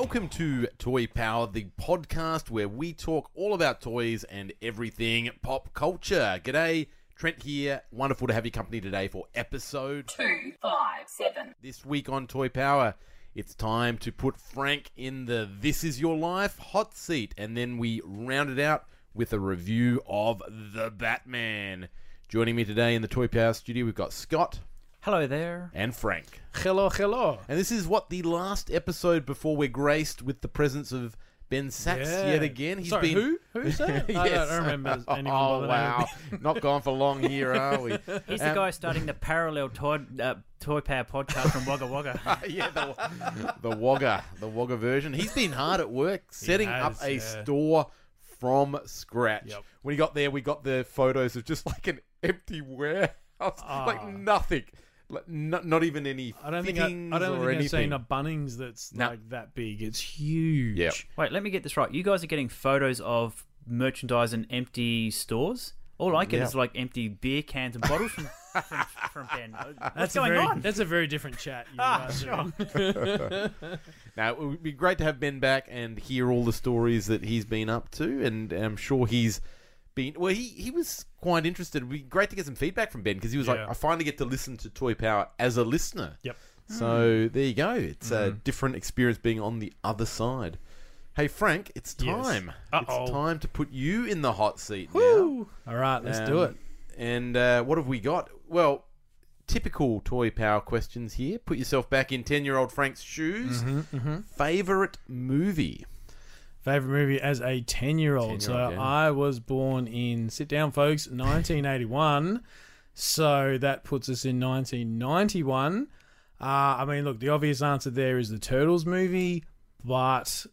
Welcome to Toy Power, the podcast where we talk all about toys and everything pop culture. G'day, Trent here. Wonderful to have your company today for episode two, five, seven. this week on Toy Power. It's time to put Frank in the This Is Your Life hot seat, and then we round it out with a review of The Batman. Joining me today in the Toy Power studio, we've got Scott Hello there. and Frank. Hello, hello. And this is what the last episode before we're graced with the presence of Ben Sachs Yeah. yet again. He's Sorry, been who? Who's that? I Yes. don't remember anyone Oh by the wow, name. not gone for long here, are we? He's Um, the guy starting the parallel toy, uh, toy Power podcast from Wagga Wagga. yeah, the, the Wagga, the Wagga version. He's been hard at work setting up a yeah. store from scratch. Yep. When he got there, we got the photos of just like an empty warehouse, like nothing, like not, not even any I don't think I, I don't think I've seen a Bunnings that's No. like that big. It's huge. Yep. Wait, let me get this right. You guys are getting photos of merchandise in empty stores. All I get Yeah. is like empty beer cans and bottles from from, from Ben. What's That's going a very, on? That's a very different chat. You Ah, guys sure. Now, it would be great to have Ben back and hear all the stories that he's been up to, and I'm sure he's been. Well, he, he was quite interested. It'd be great to get some feedback from Ben because he was Yeah. like, I finally get to listen to Toy Power as a listener. Yep. So there you go. It's a different experience being on the other side. Hey, Frank, it's Yes. time. Uh-oh. It's time to put you in the hot seat now. Woo. All right, let's do Um, it. And uh, what have we got? Well, typical toy power questions here. Put yourself back in ten-year-old Frank's shoes. Mm-hmm, Favorite movie? Favorite movie as a 10 year old. So yeah. I was born in, sit down, folks, 1981. so that puts us in 1991. Uh, I mean, look, the obvious answer there is the Turtles movie, but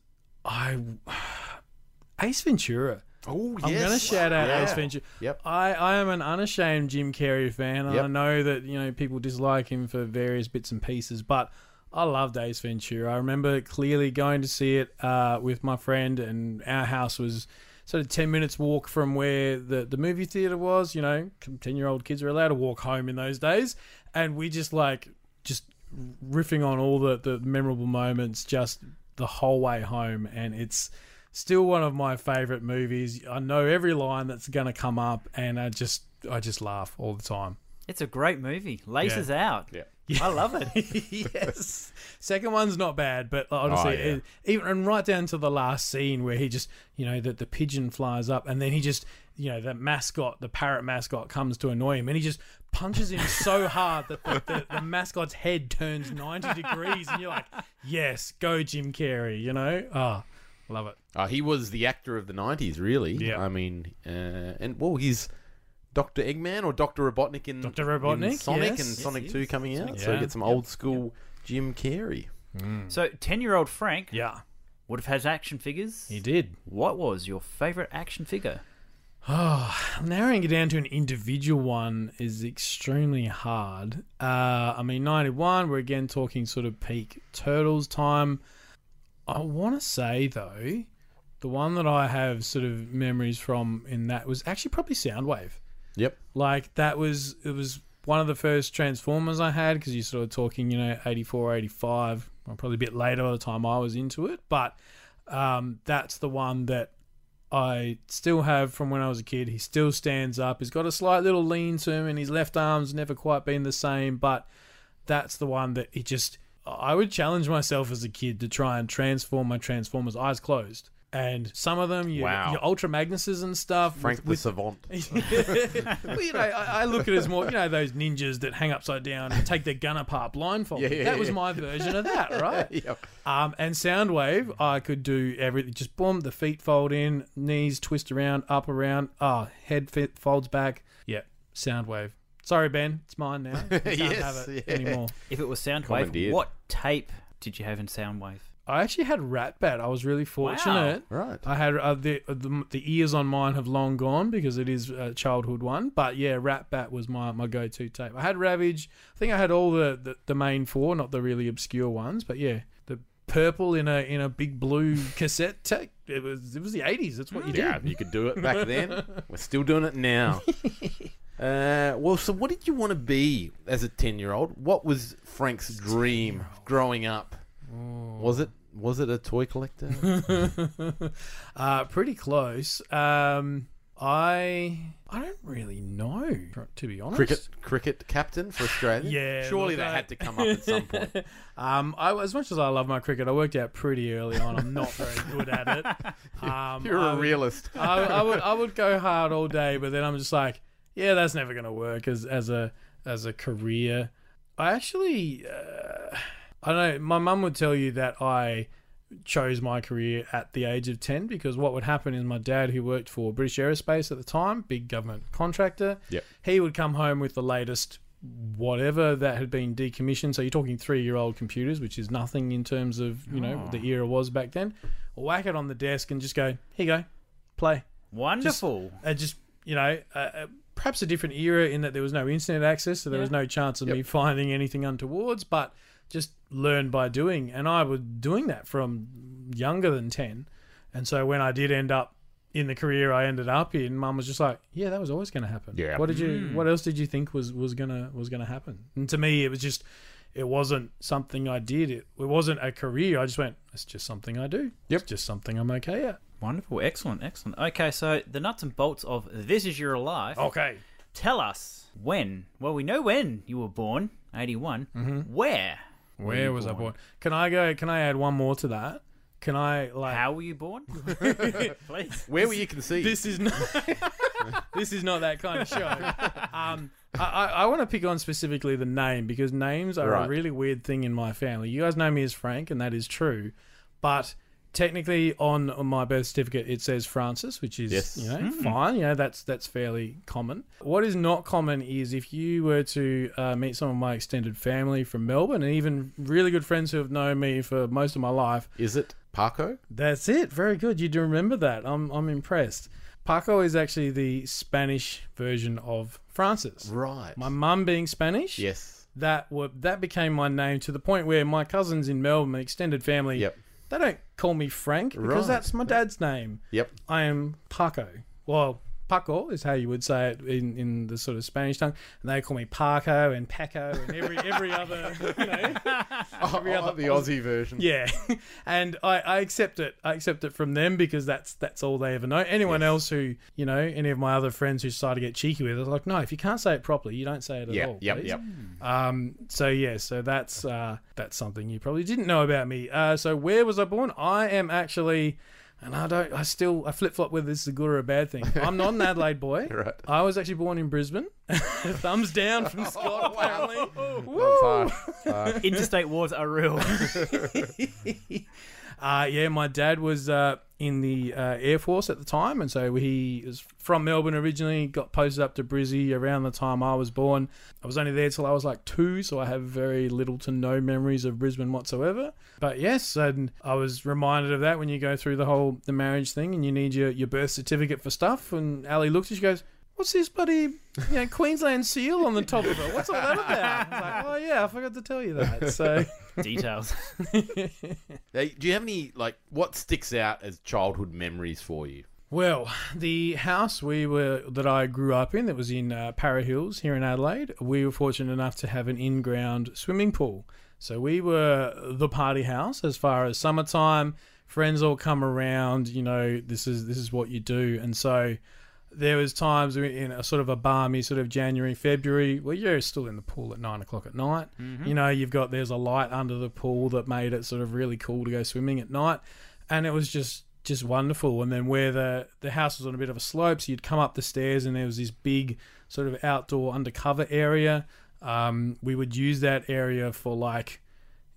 I. Ace Ventura. Oh, yes. I'm going to shout out Ace Ventura. Yep. I, I am an unashamed Jim Carrey fan. and Yep. I know that you know people dislike him for various bits and pieces, but I loved Ace Ventura. I remember clearly going to see it uh, with my friend, and our house was sort of ten minutes walk from where the the movie theater was. You know, ten year old kids were allowed to walk home in those days, and we just like just riffing on all the the memorable moments just the whole way home, and it's still one of my favorite movies. I know every line that's going to come up, and I just I just laugh all the time. It's a great movie. Laces out. Yeah. I love it. yes, second one's not bad, but honestly, Oh, yeah. it- even and right down to the last scene where he just you know that the pigeon flies up, and then he just you know the mascot, the parrot mascot, comes to annoy him, and he just punches him so hard that the, the, the mascot's head turns ninety degrees, and you're like, yes, go Jim Carrey, you know, ah, love it. Uh, he was the actor of the '90s, really. Yeah. I mean, uh, and well, he's Doctor Eggman or Doctor Robotnik in Dr. Robotnik, in Sonic yes. and Yes, Sonic he Two coming out. Sonic, So yeah. get some old school Jim Carrey. So, ten-year-old Frank Yeah, would have had action figures. he did. What was your favorite action figure? Oh, narrowing it down to an individual one is extremely hard. Uh, I mean, 91, we're again talking sort of peak Turtles time. I want to say, though, the one that I have sort of memories from in that was actually probably Soundwave. Yep. Like, that was, it was one of the first Transformers I had because you're sort of talking, you know, 84, 85, well, probably a bit later by the time I was into it. But um, that's the one that I still have from when I was a kid. He still stands up. He's got a slight little lean to him, and his left arm's never quite been the same. But that's the one that he just. I would challenge myself as a kid to try and transform my Transformers eyes closed. And some of them, your, Wow. your Ultra Magnuses and stuff. Frank with, the Savant. well, you know, I, I look at it as more, you know, those ninjas that hang upside down and take their gun apart blindfolded. Yeah, yeah, that was my version of that, right? Yep. Um, and Soundwave, I could do everything. Just boom, the feet fold in, knees twist around, up around. Ah, head fit, folds back. Yeah, Soundwave. Sorry, Ben, it's mine now. You can't Yes, have it yeah. anymore. If it was Soundwave, Commandeered. what tape did you have in Soundwave? I actually had Rat Bat. I was really fortunate. Right. I had uh, the, the the ears on mine have long gone because it is a childhood one. But yeah, Rat Bat was my, my go to tape. I had Ravage. I think I had all the, the, the main four, not the really obscure ones. But yeah, the purple in a in a big blue cassette tape. It was it was the eighties. That's what you did. Yeah, you could do it back then. We're still doing it now. Uh, well, so what did you want to be as a ten-year-old? What was Frank's dream growing up? Was it was it a toy collector? uh, pretty close. Um, I I don't really know to be honest. cricket cricket captain for Australia? Yeah, surely that had to come up at some point. Um, I, as much as I love my cricket, I worked out pretty early on. I'm not very good at it. Um, You're I a would- realist. I, I would I would go hard all day, but then I'm just like, yeah, that's never going to work as as a as a career. I actually, uh, I don't know. My mum would tell you that I chose my career at the age of 10 because what would happen is my dad who worked for British Aerospace at the time big government contractor Yep. he would come home with the latest whatever that had been decommissioned so you're talking 3 year old computers which is nothing in terms of you know what the era was back then whack it on the desk and just go here you go play Wonderful. uh, just you know, uh, uh, perhaps a different era in that there was no internet access, so there was no chance of me finding anything untowards, but just learn by doing. And I was doing that from younger than ten, and so when I did end up in the career I ended up in, Mum was just like, "Yeah, that was always going to happen. Yeah. What did you? Hmm. What else did you think was was gonna was gonna happen?" And to me, it was just. It wasn't something I did. It, it wasn't a career. I just went, it's just something I do. Yep. It's just something I'm okay at. Wonderful. Excellent. Excellent. Okay, so the nuts and bolts of This Is Your Life. Okay. Tell us when. Well, we know when you were born, 81. Mm-hmm. Where? Were Where you was I born? Can I go? Can I add one more to that? Can I like? How were you born? Please. Where were you conceived? This is not. this is not that kind of show. Um, I, I, I want to pick on specifically the name because names are Right. a really weird thing in my family. You guys know me as Frank, and that is true, but technically on, on my birth certificate it says Francis, which is Yes. you know fine. You know that's that's fairly common. What is not common is if you were to uh, meet some of my extended family from Melbourne, and even really good friends who have known me for most of my life, Is it Paco? that's it. Very good. You do remember that. I'm I'm impressed. Paco is actually the Spanish version of Francis. Right. My mum being Spanish, yes. that were, that became my name to the point where my cousins in Melbourne, my extended family, Yep. They don't call me Frank because Right. that's my dad's name. Yep. I am Paco. Well, Paco is how you would say it in, in the sort of Spanish tongue, and they call me Paco and Paco and every every other you know every Oh, other the Aussie version. yeah, and I, I accept it. I accept it from them because that's that's all they ever know. Anyone else who you know, any of my other friends who decide to get cheeky with it, like, no, if you can't say it properly, you don't say it at Yep. all. Yep. please." Yep. Um. So yeah. So that's uh that's something you probably didn't know about me. Uh. So where was I born? I am actually. And I don't. I still. I flip flop whether this is a good or a bad thing. I'm not an Adelaide boy. Right. I was actually born in Brisbane. Thumbs down from Scott. Apparently. That's harsh. Uh, Interstate wars are real. Uh, yeah, my dad was uh, in the uh, Air Force at the time, and so he was from Melbourne originally. Got posted up to Brizzy around the time I was born. I was only there till I was like two, so I have very little to no memories of Brisbane whatsoever. But yes, and I was reminded of that when you go through the whole the marriage thing, and you need your, your birth certificate for stuff. And Ali looked at she goes. What's this bloody, you know, Queensland seal on the top of it? What's all that about? I was like, oh yeah, I forgot to tell you that. So, Details. hey, do you have any like what sticks out as childhood memories for you? Well, the house we were that I grew up in, that was in uh, Para Hills here in Adelaide, we were fortunate enough to have an in-ground swimming pool. So we were the party house as far as summertime. Friends all come around. You know, this is this is what you do, and so there was times in a sort of a balmy sort of January, February, where you're still in the pool at nine o'clock at night. You know, you've got there's a light under the pool that made it sort of really cool to go swimming at night, and it was just just wonderful. And then where the the house was on a bit of a slope, so you'd come up the stairs, and there was this big sort of outdoor undercover area. Um, we would use that area for like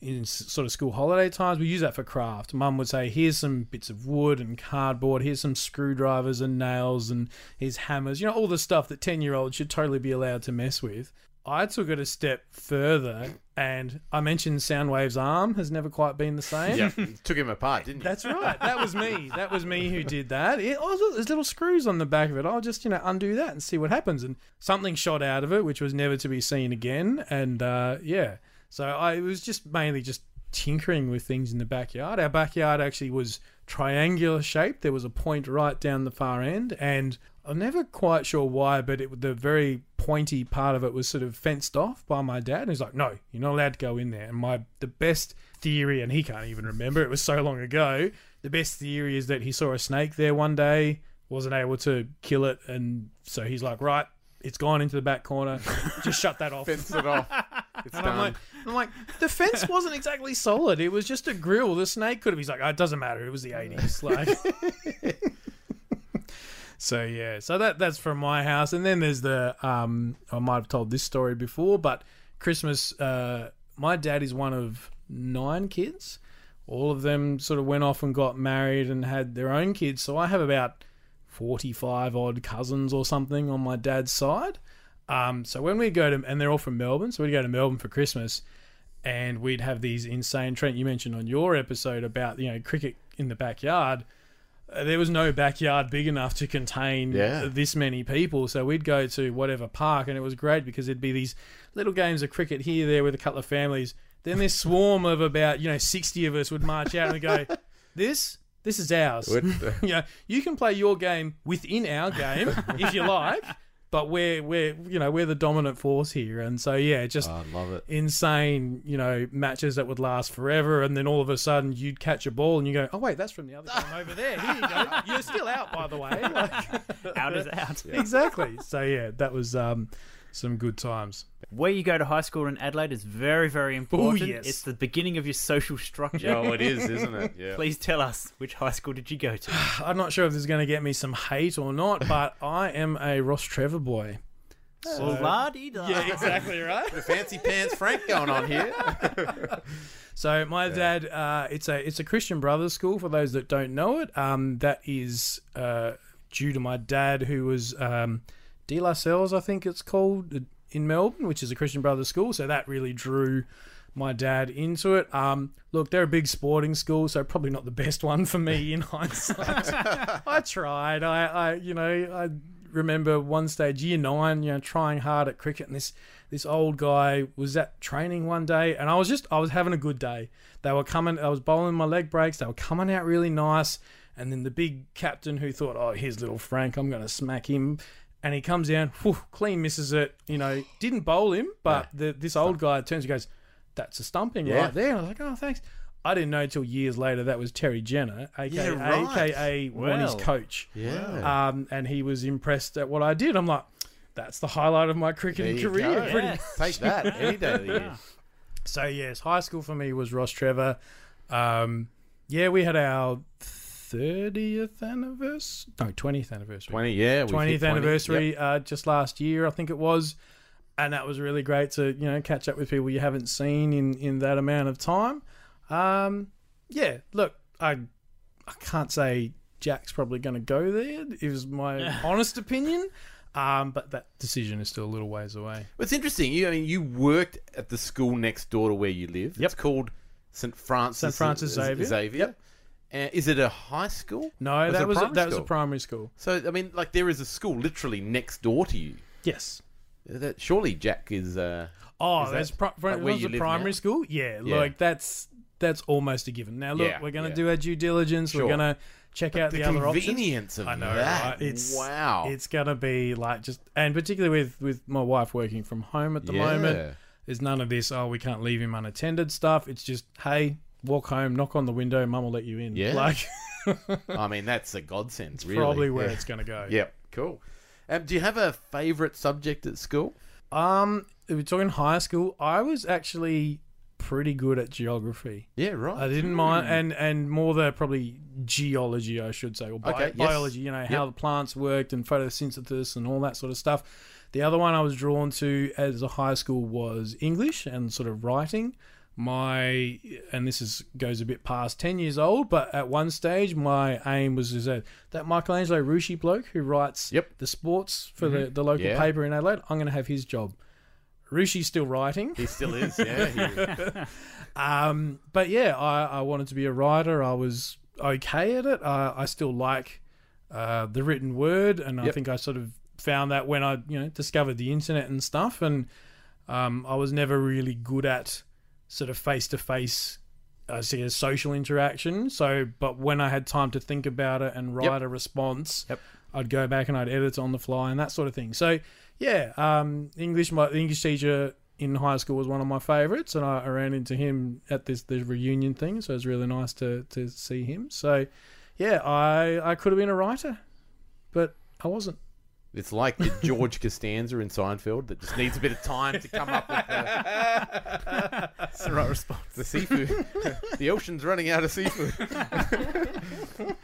in sort of school holiday times, we use that for craft. Mum would say, "Here's some bits of wood and cardboard. Here's some screwdrivers and nails, and here's hammers. You know, all the stuff that ten year olds should totally be allowed to mess with." I took it a step further, and I mentioned Soundwave's arm has never quite been the same. Yeah, took him apart, didn't you? That's right. That was me. That was me who did that. It, oh, there's little screws on the back of it. I'll just, you know, undo that and see what happens. And something shot out of it, which was never to be seen again. And uh, yeah, so I it was just mainly just tinkering with things in the backyard. Our backyard actually was triangular shaped. There was a point right down the far end, and I'm never quite sure why, but it the very pointy part of it was sort of fenced off by my dad. And he's like, "No, you're not allowed to go in there." And my the best theory, and he can't even remember, it was so long ago. The best theory is that he saw a snake there one day, wasn't able to kill it, and so he's like, "Right, it's gone into the back corner. Just shut that off." Fence it off. It's And I'm like, I'm like, the fence wasn't exactly solid. It was just a grill. The snake could have. He's like, oh, it doesn't matter. It was the 80s. Like, so yeah. So that that's from my house. And then there's the um, I might have told this story before, but Christmas. Uh, my dad is one of nine kids. All of them sort of went off and got married and had their own kids. So I have about 45 odd cousins or something on my dad's side. Um, so when we go to, and they're all from Melbourne, so we'd go to Melbourne for Christmas, and we'd have these insane. Trent, you mentioned on your episode about you know cricket in the backyard. Uh, There was no backyard big enough to contain Yeah. this many people, so we'd go to whatever park, and it was great because there'd be these little games of cricket here, there, with a couple of families. Then this swarm of about you know sixty of us would march out and go, "This, this is ours." Yeah, you can play your game within our game if you like, but we're we're you know we're the dominant force here, and so yeah, just Oh, love it. insane you know matches that would last forever, and then all of a sudden you'd catch a ball and you go, oh wait, that's from the other game over there. Here you go, you're still out by the way. Like, Out is out. exactly. So yeah, that was um, some good times. Where you go to high school in Adelaide is very, very important. yes. It's the beginning of your social structure. Oh, it is, isn't it? Yeah. Please tell us which high school did you go to? I'm not sure if this is going to get me some hate or not, but I am a Rostrevor boy. Well, la-di-da. Yeah, exactly right. The fancy pants Frank going on here. So my dad, uh, it's a it's a Christian Brothers school for those that don't know it. Um, that is uh, due to my dad, who was um, De La Salles, I think it's called uh, in Melbourne, which is a Christian Brothers school. So that really drew my dad into it. Um, look, they're a big sporting school, so probably not the best one for me in hindsight. I tried. I, I, you know, I remember one stage, year nine, you know, trying hard at cricket, and this this old guy was at training one day, and I was just, I was having a good day. They were coming, I was bowling my leg breaks. They were coming out really nice, and then the big captain who thought, oh, here's little Frank, I'm going to smack him. And he comes down, whew, clean misses it. You know, didn't bowl him, but the, this old guy turns and goes, "That's a stumping Yeah. right there." And I was like, "Oh, thanks." I didn't know until years later that was Terry Jenner, aka Yeah, right. aka Warnie's Well. coach. Yeah. Um, and he was impressed at what I did. I'm like, that's the highlight of my cricketing There you career. go. Pretty Yeah. Take that any day of the year. so yes, high school for me was Rostrevor. Um, yeah, we had our thirtieth anniversary, no twentieth anniversary, 20, yeah. we hit twentieth 20. anniversary Yep. uh, just last year, I think it was, and that was really great to you know catch up with people you haven't seen in in that amount of time. Um, yeah, look, I I can't say Jack's probably going to go there. Is my honest opinion. Um, but that decision is still a little ways away. It's interesting. You, I mean, you worked at the school next door to where you live. Yep. It's called St. Francis. St. Francis Xavier. Xavier. Yep. Uh, is it a high school? No, Was that was a, primary that was a school? primary school. So, I mean, like, there is a school literally next door to you. Yes. That surely Jack is. Uh, Oh, Is that's that pri- like where was you a primary now? school. Yeah, Yeah. like that's that's almost a given. Now look, Yeah, we're gonna yeah. do our due diligence. Sure. We're gonna check out the, the other options. convenience of I know, that. right? It's wow. It's gonna be like just, and particularly with with my wife working from home at the moment. There's none of this. Oh, we can't leave him unattended stuff. It's just, hey, walk home, knock on the window, mum will let you in. Yeah. like I mean, that's a godsend. really. probably where Yeah. it's gonna go. Yep. Cool. Um, do you have a favourite subject at school? Um, if we're talking high school, I was actually pretty good at geography. Yeah, right. I didn't mind, and and more the probably geology, I should say, or bi- Okay, yes. biology. You know how the plants worked and photosynthesis and all that sort of stuff. The other one I was drawn to as a high school was English and sort of writing my and this is goes a bit past 10 years old but at one stage my aim was is that that Michelangelo Rucci bloke who writes Yep. the sports for the, the local Yeah. paper in Adelaide I'm going to have his job Rucci's still writing He still is. Yeah. He, um, but yeah, I, I wanted to be a writer. I was okay at it. I, I still like uh, the written word, and I think I sort of found that when I you know discovered the internet and stuff. And um, I was never really good at sort of face to face. I see a social interaction. So, but when I had time to think about it and write a response, Yep. I'd go back and I'd edit on the fly and that sort of thing. So, yeah, um, English. My English teacher in high school was one of my favourites, and I, I ran into him at this the reunion thing. So it was really nice to to see him. So, yeah, I I could have been a writer, but I wasn't. It's like the George Costanza in Seinfeld that just needs a bit of time to come up with the, That's the right response. the seafood. the ocean's running out of seafood.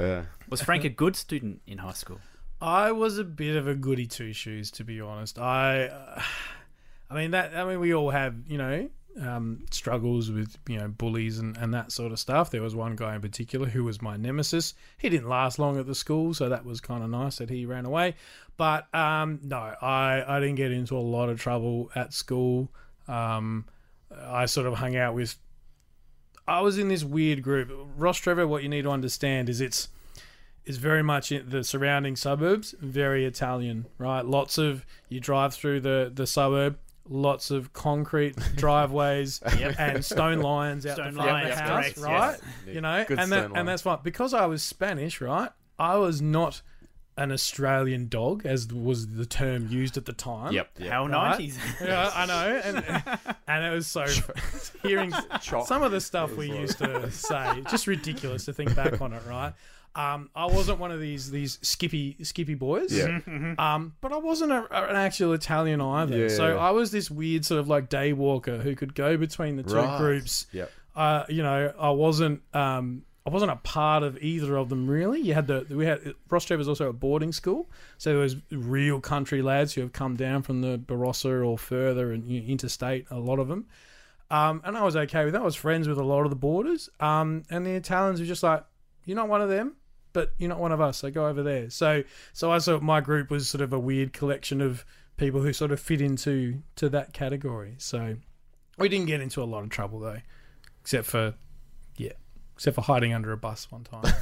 uh, Was Frank a good student in high school? I was a bit of a goody two shoes, to be honest. I, uh, I mean that. I mean, we all have you know um, struggles with you know bullies and, and that sort of stuff. There was one guy in particular who was my nemesis. He didn't last long at the school, so that was kind of nice that he ran away. But um, no, I I didn't get into a lot of trouble at school. Um, I sort of hung out with. I was in this weird group. Rostrevor, what you need to understand is it's is very much the surrounding suburbs, very Italian, right? Lots of you drive through the the suburb, lots of concrete driveways and stone lions out Stone the front lions, of the house, correct, right? yes. You know, Good and that and that's fine because I was Spanish, right? I was not an Australian dog, as was the term used at the time. yep. yep. How Right. 90s. Yeah, I know, and and it was so hearing Chop. some of the stuff we like- used to say, just ridiculous to think back on it, right? Um, I wasn't one of these these skippy skippy boys, Yeah. um, but I wasn't a, an actual Italian either. Yeah. So I was this weird sort of like day walker who could go between the two Right. groups. Yep. Uh, you know, I wasn't um, I wasn't a part of either of them really. You had the we had Ross was also a boarding school, so there was real country lads who have come down from the Barossa or further and you know, interstate. A lot of them, um, and I was okay with that. I was friends with a lot of the boarders, um, and the Italians were just like, "You're not one of them." But you're not one of us, so go over there. So, so I thought my group was sort of a weird collection of people who sort of fit into to that category. So, we didn't get into a lot of trouble though, except for, yeah, except for hiding under a bus one time.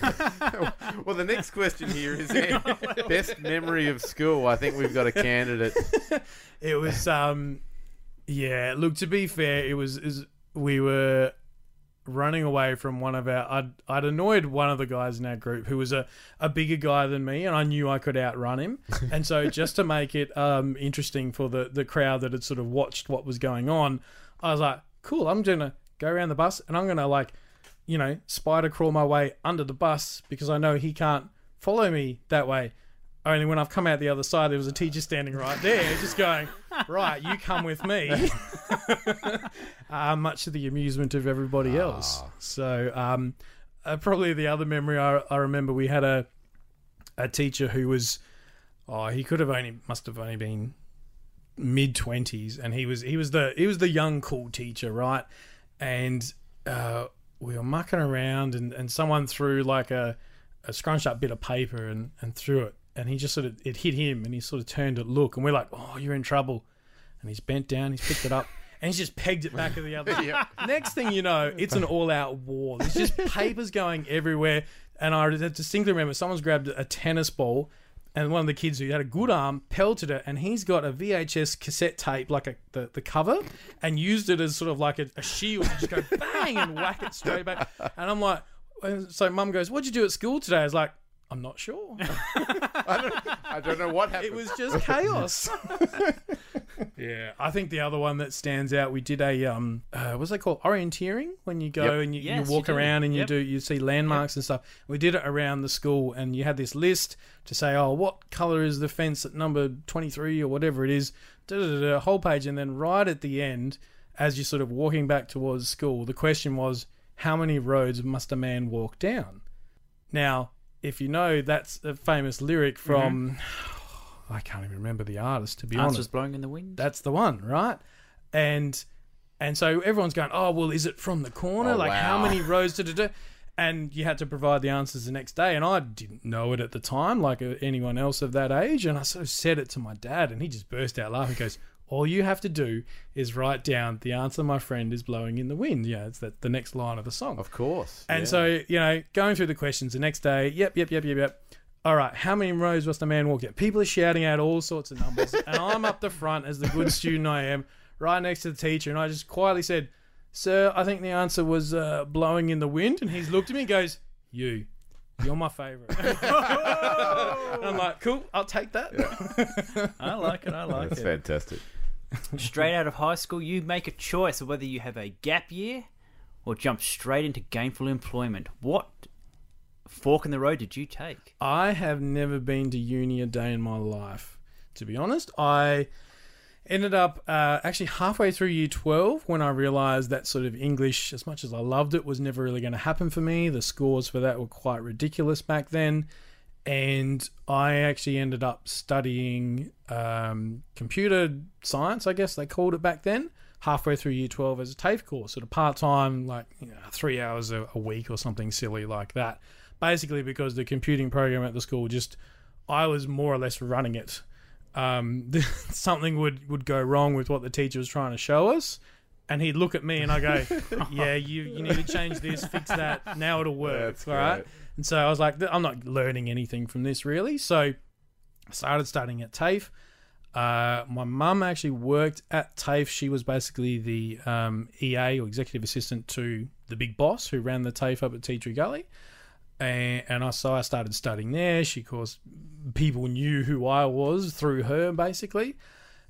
Well, the next question here is best memory of school. I think we've got a candidate. it was, um, yeah. Look, to be fair, it was is we were running away from one of our. I'd, I'd annoyed one of the guys in our group who was a, a bigger guy than me, and I knew I could outrun him. And so, just to make it um, interesting for the the crowd that had sort of watched what was going on, I was like, "Cool, I'm gonna go around the bus, and I'm gonna like." you know, spider crawl my way under the bus because I know he can't follow me that way. Only when I've come out the other side, there was a teacher standing right there, just going, "Right, you come with me." uh, much to the amusement of everybody else. So, um, uh, probably the other memory I, I remember, we had a a teacher who was, oh, he could have only must have only been mid twenties, and he was he was the he was the young cool teacher, right? And uh, we were mucking around, and, and someone threw like a, a scrunched up bit of paper and, and threw it, and he just sort of it hit him, and he sort of turned to look, and we're like, oh, you're in trouble, and he's bent down, he's picked it up. And he's just pegged it back to the other. Next thing you know, it's an all-out war. There's just papers going everywhere, and I distinctly remember someone's grabbed a tennis ball and one of the kids who had a good arm pelted it, and he's got a VHS cassette tape, like a, the, the cover, and used it as sort of like a, a shield to just go bang and whack it straight back. And I'm like, and so mum goes, What'd you do at school today? I was like, I'm not sure. I don't know what happened. It was just chaos. yeah, I think the other one that stands out, we did a um, uh, what's they called orienteering when you go Yep. and you, Yes, you walk you around and you Yep. do you see landmarks and stuff. We did it around the school, and you had this list to say, oh, what color is the fence at number twenty three or whatever it is, da, da, da, da, whole page, and then right at the end, as you're sort of walking back towards school, the question was, how many roads must a man walk down? Now, if you know, that's a famous lyric from. I can't even remember the artist to be honest. Answers honest. blowing in the wind. That's the one, right? And And so everyone's going, oh, well, is it from the corner? Oh, like, how many rows to do? And you had to provide the answers the next day. And I didn't know it at the time, like uh, anyone else of that age. And I sort of said it to my dad, and he just burst out laughing. He goes, all you have to do is write down the answer my friend is blowing in the wind. Yeah, it's that the next line of the song. Of course. And yeah. so, you know, going through the questions the next day, yep, yep, yep, yep, yep. All right, how many rows must the man walk in? People are shouting out all sorts of numbers. and I'm up the front as the good student I am, right next to the teacher. And I just quietly said, Sir, I think the answer was uh, blowing in the wind. And he's looked at me and goes, You. You're my favourite. I'm like, cool, I'll take that. I like it. I like That's it. fantastic. Straight out of high school, you make a choice of whether you have a gap year or jump straight into gainful employment. What fork in the road did you take? I have never been to uni a day in my life. To be honest, I ended up uh, actually halfway through year 12 when I realized that sort of English, as much as I loved it, was never really going to happen for me. The scores for that were quite ridiculous back then. And I actually ended up studying um, computer science, I guess they called it back then, halfway through year 12 as a TAFE course, sort of part time, like you know, three hours a, a week or something silly like that. Basically, because the computing program at the school just, I was more or less running it. Um, something would, would go wrong with what the teacher was trying to show us. And he'd look at me and I go, Yeah, you, you need to change this, fix that. Now it'll work. That's all right. great. And so I was like, I'm not learning anything from this really. So I started studying at TAFE. Uh, my mum actually worked at TAFE. She was basically the um, EA or executive assistant to the big boss who ran the TAFE up at Tea Tree Gully. And, and I so I started studying there. She, of course, people knew who I was through her, basically.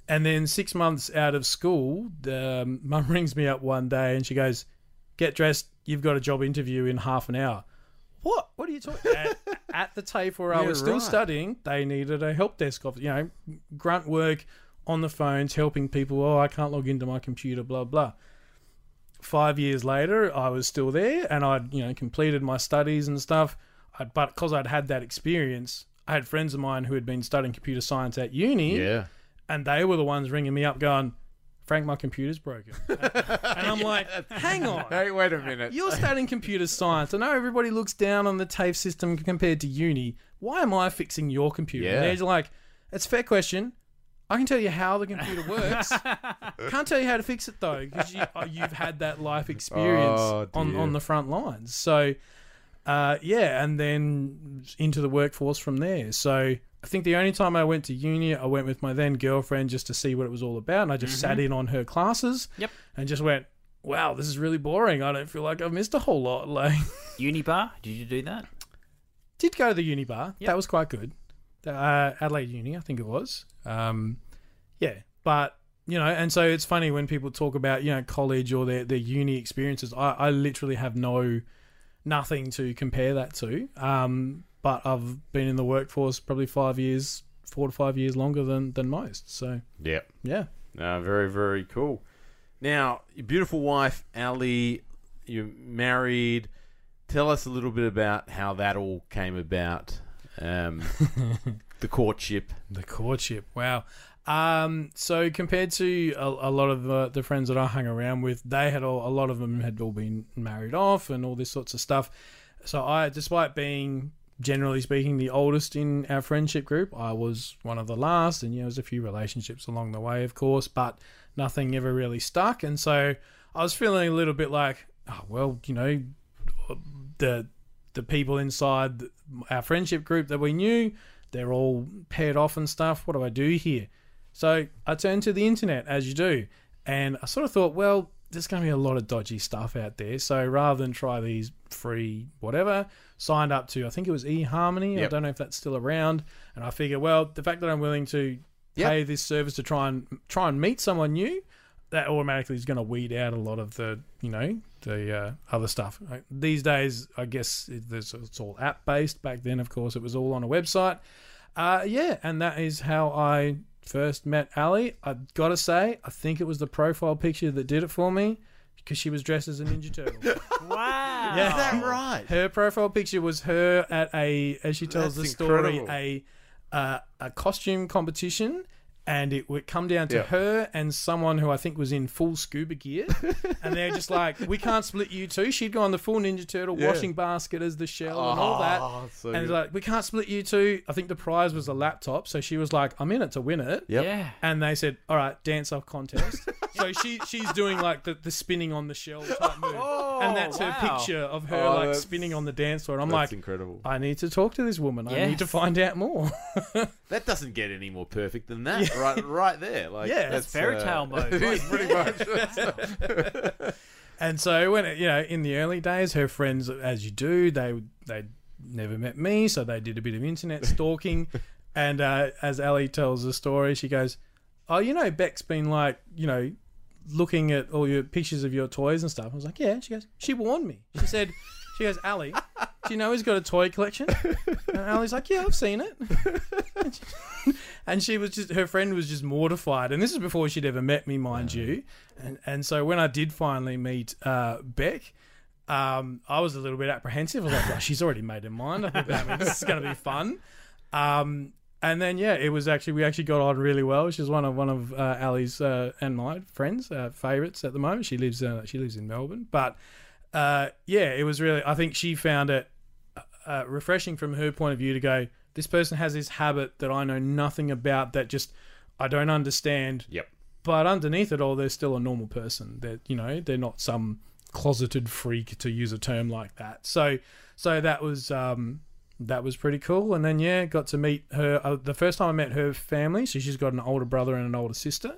And then six months out of school, um, mum rings me up one day and she goes, "Get dressed. You've got a job interview in half an hour." What? What are you talking? at, at the TAFE where I Yeah, was still right. studying, they needed a help desk officer. You know, grunt work on the phones, helping people. Oh, I can't log into my computer. Blah blah. Five years later, I was still there, and I'd you know completed my studies and stuff. I, but because I'd had that experience, I had friends of mine who had been studying computer science at uni, Yeah. And they were the ones ringing me up, going, "Frank, my computer's broken," and I'm like, "Hang on." Hey, wait a minute. You're studying computer science. I know everybody looks down on the TAFE system compared to uni. Why am I fixing your computer? Yeah. And they're like, it's a fair question. I can tell you how the computer works. Can't tell you how to fix it though, because you, oh, you've had that life experience Oh, on, on the front lines. So, uh, yeah, and then into the workforce from there. So I think the only time I went to uni, I went with my then girlfriend just to see what it was all about, and I just sat in on her classes. Yep. And just went, wow, this is really boring. I don't feel like I've missed a whole lot. Like, Unibar, did you do that? did go to the uni bar. Yep. That was quite good. Uh, Adelaide Uni, I think it was. Um, yeah, but you know, and so it's funny when people talk about you know college or their their uni experiences. I, I literally have no nothing to compare that to. Um, but I've been in the workforce probably five years, four to five years longer than than most. So Yeah. yeah. No, very, very cool. Now, your beautiful wife, Ali, you're married. Tell us a little bit about how that all came about. Um, the courtship. The courtship. Wow. Um, so compared to a, a lot of the, the friends that I hung around with, they had all, a lot of them had all been married off and all this sorts of stuff. So I, despite being generally speaking the oldest in our friendship group, I was one of the last, and yeah, there was a few relationships along the way, of course, but nothing ever really stuck. And so I was feeling a little bit like, oh well, you know, the the people inside our friendship group that we knew, they're all paired off and stuff. What do I do here? So I turned to the internet, as you do, and I sort of thought, well, there's going to be a lot of dodgy stuff out there. So rather than try these free whatever, signed up to I think it was eHarmony. I don't know if that's still around. And I figure, well, the fact that I'm willing to Yep. pay this service to try and try and meet someone new, that automatically is going to weed out a lot of the you know the uh, other stuff. These days, I guess it, it's all app based. Back then, of course, it was all on a website. Uh, yeah, and that is how I first met Ali. I've got to say, I think it was the profile picture that did it for me because she was dressed as a Ninja Turtle. Wow. Yeah. Is that right? her profile picture was her at a, as she tells That's the story, incredible. a uh, a costume competition. And it would come down to Yeah. her and someone who I think was in full scuba gear, and they're just like, "We can't split you two. She'd go on the full Ninja Turtle Yeah. washing basket as the shell and all that. Oh, so and it's like, we can't split you two. I think the prize was a laptop, so she was like, "I'm in it to win it." Yep. Yeah. And they said, "All right, dance off contest." so she she's doing like the, the spinning on the shell type move, oh, and that's her picture of her Oh, like spinning on the dance floor. And I'm That's like, incredible. I need to talk to this woman. I need to find out more. That doesn't get any more perfect than that, right? Right there, like Yeah. That's fairy uh, tale mode. it is pretty much. And so when it, you know in the early days, her friends, as you do, they they never met me, so they did a bit of internet stalking. and uh, as Ali tells the story, she goes, "Oh, you know, Beck's been like, you know, looking at all your pictures of your toys and stuff." I was like, "Yeah." She goes, "She warned me." She said, "She goes, Ali, do you know he's got a toy collection?" And Ali's like, "Yeah, I've seen it." and she was just her friend was just mortified. And this is before she'd ever met me mind you. And and so when i did finally meet uh, beck um, i was a little bit apprehensive. I was like oh, she's already made her mind. I think that means this is going to be fun. Um, and then yeah it was actually we actually got on really well. She's one of one of uh, ali's uh, and my friends uh, favorites at the moment. She lives uh, she lives in melbourne. But uh, yeah it was really i think she found it uh, refreshing from her point of view to go, this person has this habit that I know nothing about that just I don't understand. Yep. But underneath it all, they're still a normal person. That you know, they're not some closeted freak to use a term like that. So, so that was um, that was pretty cool. And then yeah, got to meet her. Uh, the first time I met her family, so she's got an older brother and an older sister.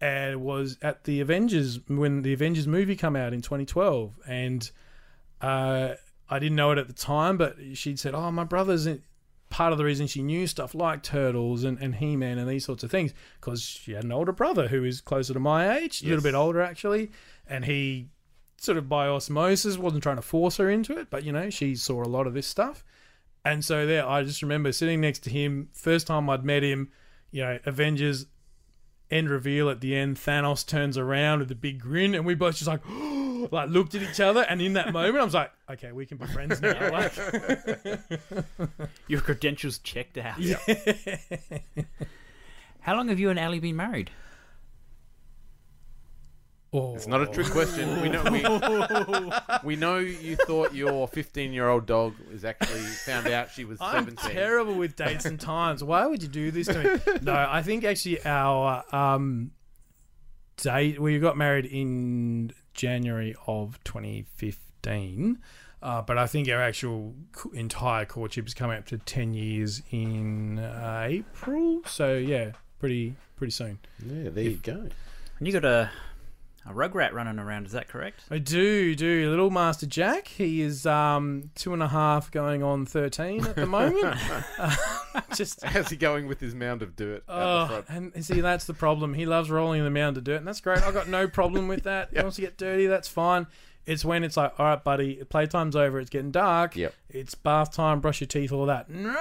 And it was at the Avengers when the Avengers movie come out in 2012, and uh, I didn't know it at the time, but she'd said, "Oh, my brother's in, part of the reason she knew stuff like turtles and, and He Man and these sorts of things because she had an older brother who is closer to my age, a little bit older actually, and he sort of by osmosis wasn't trying to force her into it, but you know she saw a lot of this stuff, and so there I just remember sitting next to him first time I'd met him, you know Avengers. End reveal at the end, Thanos turns around with a big grin, and we both just like, like looked at each other. And in that moment, I was like, "Okay, we can be friends now." Like, Your credentials checked out. How long have you and Ali been married? Oh, It's not a trick question. We know we, we know you thought your 15 year old dog was actually found out she was I'm 17. terrible with dates and times. Why would you do this to me? No, I think actually our um, date we got married in January of 2015. Uh, but I think our actual entire courtship is coming up to 10 years in uh, April. So, yeah, pretty pretty soon. Yeah, there you go. And you got a a rugrat running around. Is that correct? I do, do. Little Master Jack, he is um, two and a half going on 13 at the moment. Just How's he going with his mound of dirt at the Oh, front? and and see, that's the problem. He loves rolling in the mound of dirt, and that's great. I've got no problem with that. He wants to get dirty, that's fine. It's when it's like, all right, buddy, playtime's over, it's getting dark. Yep. It's bath time, brush your teeth, all that. No!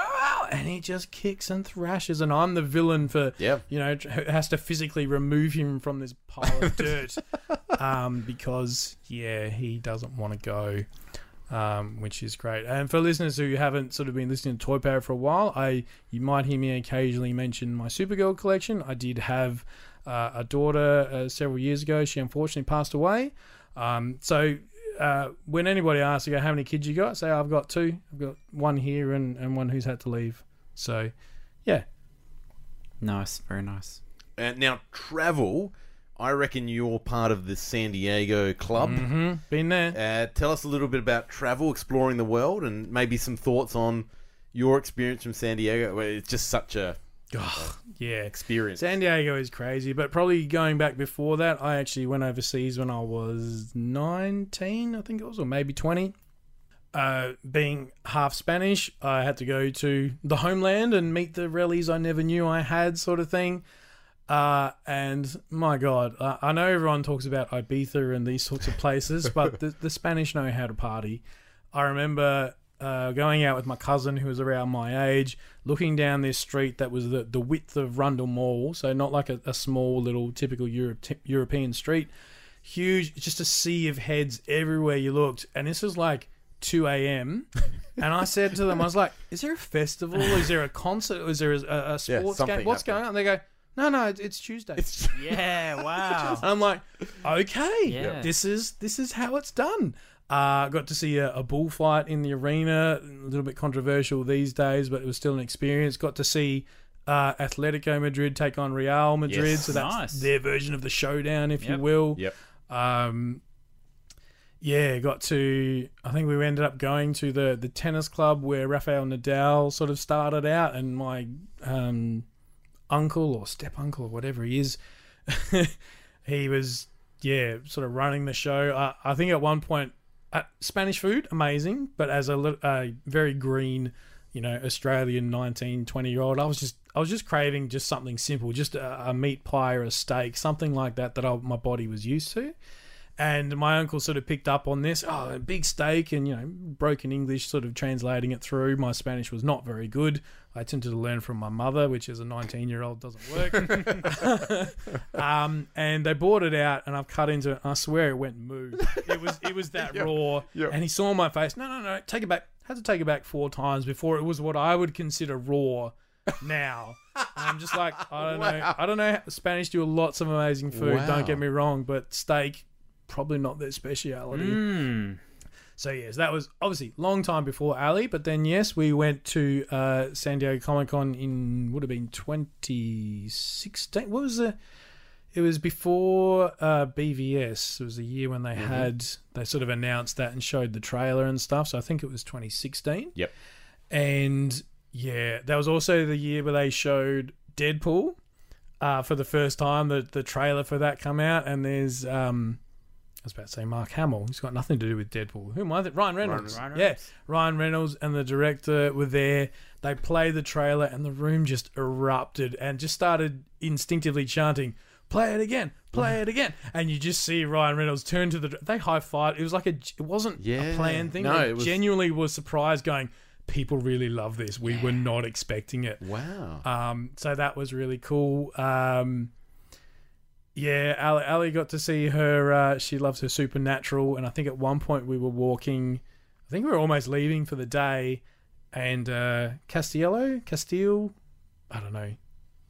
And he just kicks and thrashes, and I'm the villain for, Yep. you know, has to physically remove him from this pile of dirt um, because, yeah, he doesn't want to go um, which is great. And for listeners who haven't sort of been listening to Toy Power for a while, I you might hear me occasionally mention my Supergirl collection. I did have uh, a daughter uh, several years ago. She unfortunately passed away. Um, so uh, when anybody asks, you go, how many kids you got? Say I've got two. I've got one here and, and one who's had to leave. So yeah, Nice, very nice. Uh, now, travel, I reckon you're part of the San Diego club. mm-hmm. been there. Uh, tell us a little bit about travel, exploring the world, and maybe some thoughts on your experience from San Diego. Where it's just such a Yeah, experience. San Diego is crazy, but probably going back before that, I actually went overseas when I was 19, I think it was, or maybe 20. Uh, being half Spanish, I had to go to the homeland and meet the rallies I never knew I had, sort of thing. Uh, and my God, uh, I know everyone talks about Ibiza and these sorts of places, but the, the Spanish know how to party. I remember uh, going out with my cousin who was around my age, looking down this street that was the, the width of Rundle Mall, so not like a, a small little typical Europe, t- European street. Huge, just a sea of heads everywhere you looked. And this was like 2 a.m. and I said to them, I was like, is there a festival? Is there a concert? Is there a, a sports game? What's happening. going on? They go, No, no, it's, it's Tuesday. Yeah, wow. And I'm like, okay, Yeah. this is this is how it's done. Uh, got to see a, a bullfight in the arena, a little bit controversial these days, but it was still an experience. Got to see uh, Atletico Madrid take on Real Madrid, Yes. so that's Nice. their version of the showdown, if you will. Yep. Um, yeah, got to. I think we ended up going to the the tennis club where Rafael Nadal sort of started out, and my um, uncle or step uncle or whatever he is, he was yeah sort of running the show. I, I think at one point, uh, Spanish food amazing, but as a a very green, you know, Australian 19, 20 year old, I was just I was just craving just something simple, just a, a meat pie or a steak, something like that that I, my body was used to. And my uncle sort of picked up on this. Oh, a big steak, and you know, broken English, sort of translating it through. My Spanish was not very good. I tended to learn from my mother, which is a 19 year old, doesn't work. um, and they brought it out, and I've cut into it. And I swear it went moo. It was it was that raw. And he saw my face. No, no, no, take it back. Had to take it back four times before it was what I would consider raw. Now And I'm just like I don't know. I don't know. Spanish do lots of amazing food. Wow. Don't get me wrong, but steak probably not their speciality. Mm. So yes, that was obviously long time before Ali, but then yes, we went to uh, San Diego Comic Con in would have been 2016. What was the? It was before uh, BVS. It was a year when they had they sort of announced that and showed the trailer and stuff. So I think it was 2016. Yep. And yeah, that was also the year where they showed Deadpool uh, for the first time. The the trailer for that come out, and there's um, I was about to say Mark Hamill. He's got nothing to do with Deadpool. Who am I? Ryan Reynolds. Ryan Yeah, Reynolds. Ryan Reynolds and the director were there. They played the trailer, and the room just erupted and just started instinctively chanting, "Play it again, play it again!" And you just see Ryan Reynolds turn to the. They high five. It was like a. It wasn't Yeah. a planned thing. No, they it was- genuinely was surprised, going, "People really love this. We were not expecting it." Wow. Um, so that was really cool. Um, yeah, Ali, Ali got to see her. Uh, she loves her supernatural, and I think at one point we were walking. I think we were almost leaving for the day, and uh, Castiello, Castile, I don't know,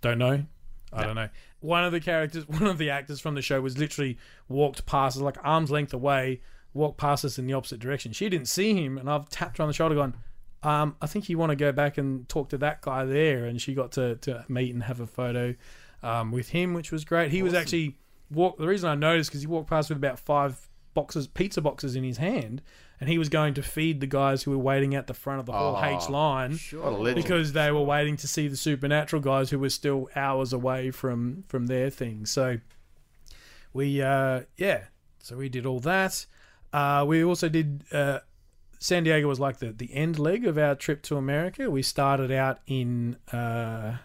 don't know, I don't know. One of the characters, one of the actors from the show, was literally walked past us like arm's length away, walked past us in the opposite direction. She didn't see him, and I've tapped her on the shoulder, gone. Um, I think you want to go back and talk to that guy there, and she got to, to meet and have a photo um, with him, which was great. He was actually walk. The reason I noticed because he walked past with about five boxes, pizza boxes in his hand, and he was going to feed the guys who were waiting at the front of the whole Oh, H line What a legend. because they were waiting to see the supernatural guys who were still hours away from from their thing. So we uh yeah, so we did all that. Uh we also did uh San Diego was like the the end leg of our trip to America. We started out in uh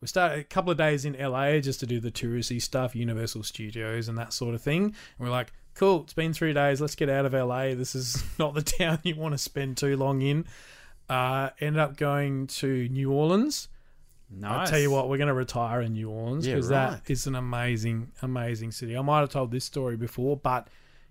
we started a couple of days in LA just to do the touristy stuff, Universal Studios and that sort of thing. And we're like, cool, it's been three days, let's get out of LA. This is not the town you want to spend too long in. Uh, ended up going to New Orleans. Nice. I tell you what, we're going to retire in New Orleans Yeah, because right. that is an amazing, amazing city. I might have told this story before, but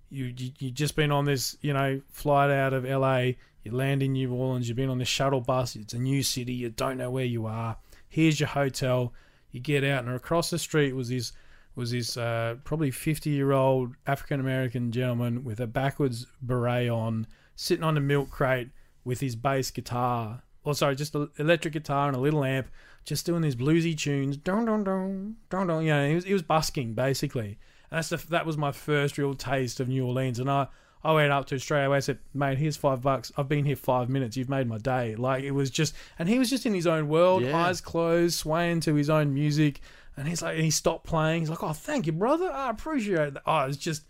you, you you just been on this, you know, flight out of LA. You land in New Orleans. You've been on this shuttle bus. It's a new city. You don't know where you are. Here's your hotel. You get out, and across the street was this was this uh, probably fifty year old African American gentleman with a backwards beret on, sitting on a milk crate with his bass guitar. Or sorry, just an electric guitar and a little amp, just doing these bluesy tunes. Don don don don don. You know, he was he was busking basically. And that's the, that was my first real taste of New Orleans. And I I went up to Australia. I said, "Mate, here's five bucks. I've been here five minutes. You've made my day." Like it was just, and he was just in his own world, Yeah. eyes closed, swaying to his own music. And he's like, and he stopped playing. He's like, "Oh, thank you, brother. I appreciate that." Oh, it's just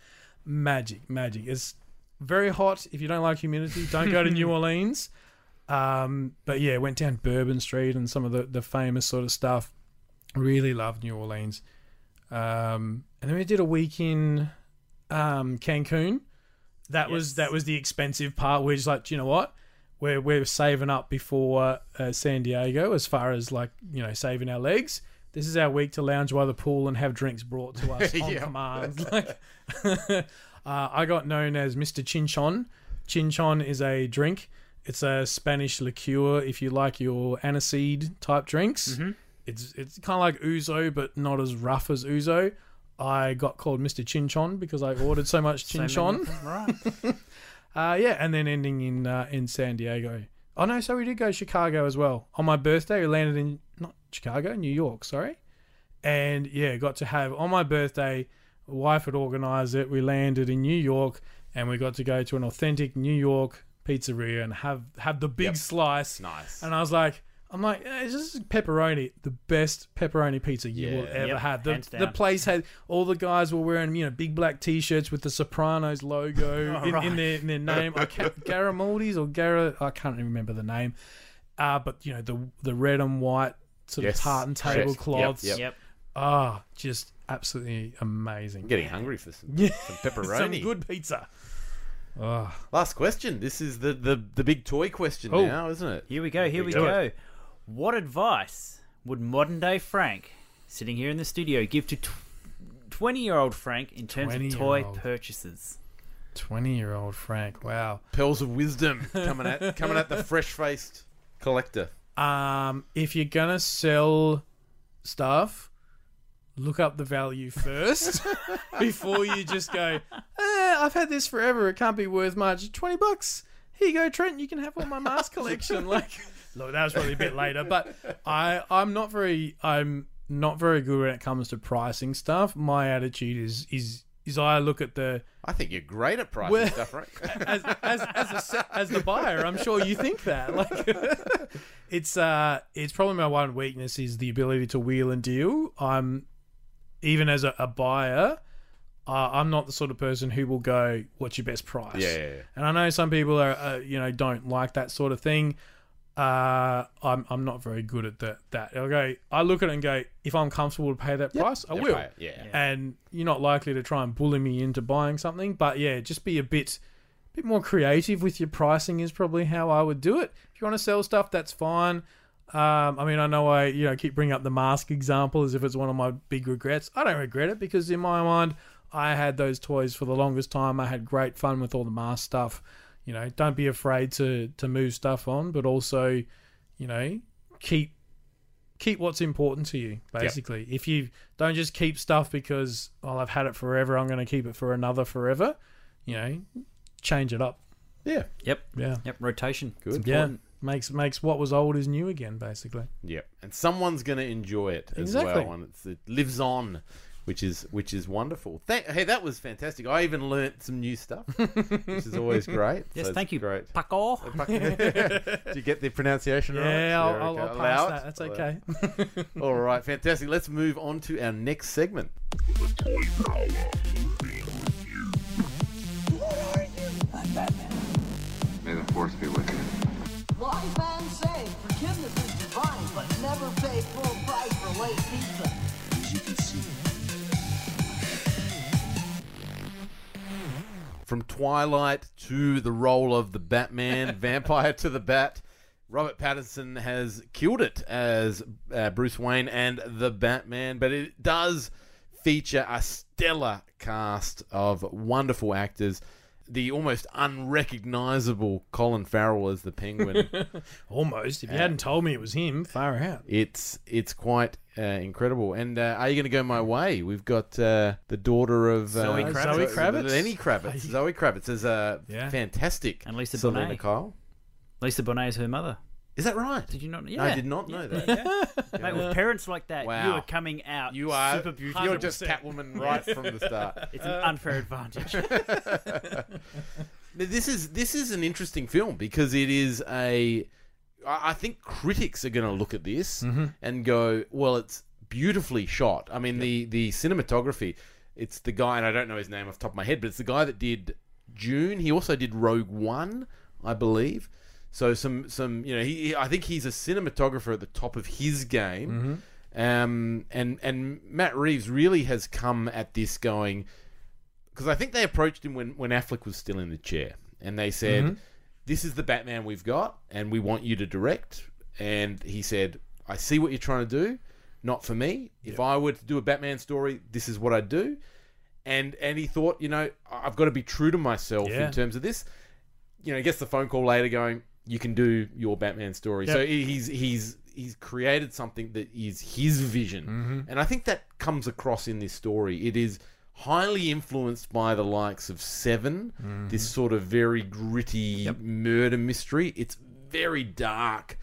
magic, magic. It's very hot. If you don't like humidity, don't go to New Orleans. Um, but yeah, went down Bourbon Street and some of the, the famous sort of stuff. Really loved New Orleans. Um, and then we did a week in um, Cancun. That was that was the expensive part. We're just like, do you know what? We're we're saving up before uh, San Diego as far as like you know saving our legs. This is our week to lounge by the pool and have drinks brought to us on command. Like, uh, I got known as Mr. Chinchon. Chinchon is a drink. It's a Spanish liqueur. If you like your aniseed type drinks, it's it's kind of like Ouzo, but not as rough as Ouzo. I got called Mr. Chinchon because I ordered so much Chinchon. Right. Uh, yeah, and then ending in uh, in San Diego. Oh no, so we did go to Chicago as well. On my birthday, we landed in not Chicago, New York. Sorry, and yeah, got to have on my birthday. Wife had organised it. We landed in New York, and we got to go to an authentic New York pizzeria and have have the big Yep. slice. Nice. And I was like, I'm like, eh, it's just pepperoni, the best pepperoni pizza you will ever Yep, have. The, hands the place had all the guys were wearing, you know, big black t-shirts with the Sopranos logo in, in their in their name. I can't, Garamaldi's or Gara, I can't even remember the name. Uh, but you know the the red and white sort Yes. of tartan Correct. tablecloths. Yep, Yep. Ah, just absolutely amazing. I'm getting hungry for some, Yeah. some pepperoni. Some good pizza. Oh, Last question. This is the, the, the big toy question Oh. now, isn't it? Here we go. Here we do go. What advice would modern day Frank, sitting here in the studio, give to twenty year old Frank in terms of toy 20-year-old. purchases? 20 year old Frank. Wow. Pearls of wisdom coming at coming at the fresh faced collector. Um, if you're gonna sell stuff, look up the value first before you just go. Eh, I've had this forever. It can't be worth much. Twenty bucks. Here you go, Trent. You can have all my mask collection. Like, look, that was probably a bit later, but I I'm not very I'm not very good when it comes to pricing stuff. My attitude is is is I look at the I think you're great at pricing Well- stuff, right? as as as a as the buyer, I'm sure you think that. Like, it's uh, it's probably my one weakness is the ability to wheel and deal. I'm even as a, a buyer, uh, I'm not the sort of person who will go, "What's your best price?" Yeah, yeah, yeah. And I know some people are, uh, you know, don't like that sort of thing. Uh, I'm I'm not very good at that. That I'll go. I look at it and go, if I'm comfortable to pay that price, I Yeah, will pay it, Yeah. and you're not likely to try and bully me into buying something. But yeah, just be a bit, bit more creative with your pricing is probably how I would do it. If you want to sell stuff, that's fine. Um, I mean, I know I you know keep bringing up the mask example as if it's one of my big regrets. I don't regret it because in my mind, I had those toys for the longest time. I had great fun with all the mask stuff. You know, don't be afraid to to move stuff on, but also, you know, keep keep what's important to you basically if you don't just keep stuff because well i've had it forever i'm going to keep it for another forever you know change it up Yeah. Yep. yeah Yep. Rotation. Good. It's yeah makes makes what was old is new again basically yep And someone's going to enjoy it as Exactly. well, and it's, it lives on, which is which is wonderful. Thank, hey, that was fantastic. I even learnt some new stuff, which is always great. Yes. So thank you, Great. Paco. Uh, Did you get the pronunciation right? yeah i'll, I'll, go. I'll pass it. that that's okay All right, fantastic. Let's move on to our next segment. May the force be with you. Wise man say From Twilight to the role of the Batman, Vampire to the Bat, Robert Pattinson has killed it as uh, Bruce Wayne and the Batman, but it does feature a stellar cast of wonderful actors. The almost unrecognizable Colin Farrell as the Penguin. almost if you hadn't told me it was him far out it's it's quite uh, incredible. And uh, are you going to go my way? We've got uh, the daughter of uh, Zoe Kravitz. Zoe Kravitz. Lenny Kravitz. Zoe Kravitz is a Yeah. fantastic. And Lisa Selina Bonet. Kyle. Lisa Bonet is her mother. Is that right? Did you not? Yeah. I did not know that. Mate, with parents like that, Wow. you are coming out. You are super beautiful. You're just Catwoman right from the start. It's an unfair advantage. Now, This is this is an interesting film because it is a. I think critics are going to look at this Mm-hmm. and go, "Well, it's beautifully shot." I mean, the the cinematography. It's the guy, and I don't know his name off the top of my head, but it's the guy that did Dune. He also did Rogue One, I believe. So some some you know he, he- I think he's a cinematographer at the top of his game. Um, and and Matt Reeves really has come at this going because I think they approached him when when Affleck was still in the chair, and they said, "This is the Batman we've got, and we want you to direct." And he said, "I see what you're trying to do, not for me. If I were to do a Batman story, this is what I'd do." And and he thought, you know, I've got to be true to myself Yeah. in terms of this. You know, he gets the phone call later going, "You can do your Batman story." Yep. So he's he's he's created something that is his vision, mm-hmm. and I think that comes across in this story. It is highly influenced by the likes of 7 this mm-hmm. sort of very gritty murder mystery. It's very dark.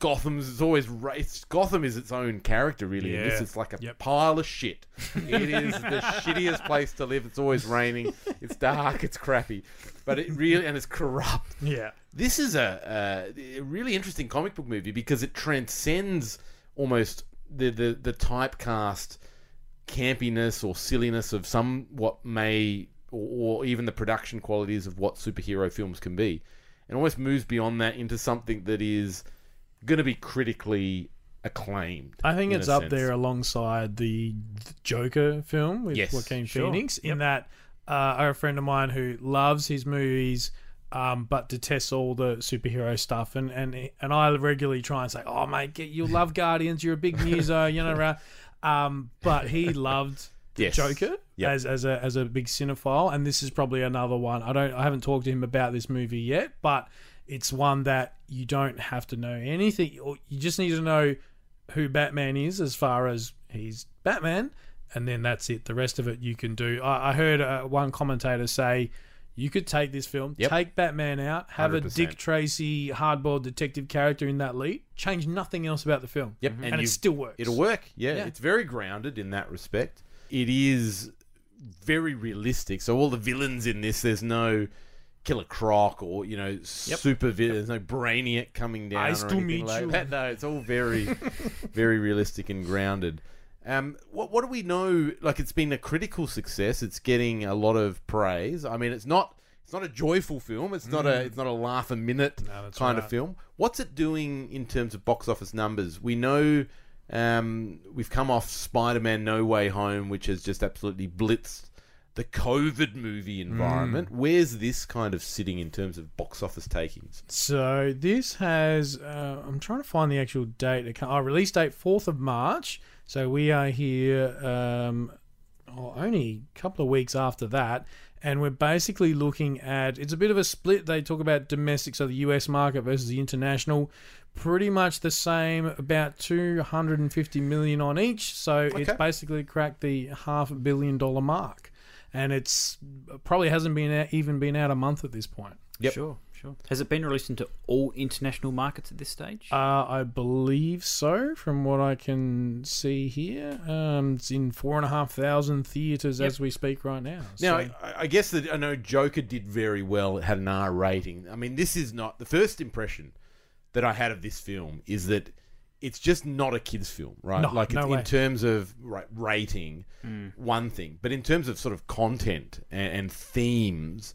Gotham's is always ra- it's, Gotham is its own character really. in this is like a Yep. pile of shit. It is the shittiest place to live. It's always raining. It's dark. It's crappy, but it really and it's corrupt. Yeah. This is a, a, a really interesting comic book movie because it transcends almost the the, the typecast campiness or silliness of some what may or, or even the production qualities of what superhero films can be, and almost moves beyond that into something that is going to be critically acclaimed. I think it's up sense. there alongside the Joker film with Yes, Joaquin sure. Phoenix. In that, uh, I have a friend of mine who loves his movies, um, but detests all the superhero stuff. And and and I regularly try and say, "Oh mate, you love Guardians. You're a big muso, you know." Um, but he loved the Yes. Joker Yep. as as a as a big cinephile, and this is probably another one. I don't I haven't talked to him about this movie yet, but it's one that you don't have to know anything, you just need to know who Batman is as far as he's Batman, and then that's it. The rest of it you can do. I, I heard uh, one commentator say. You could take this film, Yep. take Batman out, have a 100%. Dick Tracy hardboiled detective character in that lead, change nothing else about the film. Yep, and, it still works. It'll work. Yeah, Yeah. it's very grounded in that respect. It is very realistic. So all the villains in this, there's no Killer Croc or you know super villain. There's no Brainiac coming down. Nice or to meet like you. that. No, it's all very, very realistic and grounded. Um, what what do we know? Like it's been a critical success. It's getting a lot of praise. I mean, it's not. It's not a joyful film. It's not a. It's not a laugh a minute that's kind of film. What's it doing in terms of box office numbers? We know um, we've come off Spider-Man: No Way Home, which has just absolutely blitzed the COVID movie environment. Where's this kind of sitting in terms of box office takings? So this has. Uh, I'm trying to find the actual date. Can- Oh, release date fourth of March. So we are here um, oh, only a couple of weeks after that, and we're basically looking at. It's a bit of a split. They talk about domestic, so the US market versus the international. Pretty much the same, about 250 million on each. So it's basically cracked the half billion dollar mark, and it's probably hasn't been out, even been out a month at this point. Yep. Sure, sure. Has it been released into all international markets at this stage? Uh, I believe so, from what I can see here. Um, it's in four and a half thousand theaters as we speak right now. Now, So- I, I guess that I know Joker did very well. It had an R rating. I mean, this is not the first impression that I had of this film is that it's just not a kids' film, right? No, like no way. in terms of right, rating, one thing, but in terms of sort of content and, and themes.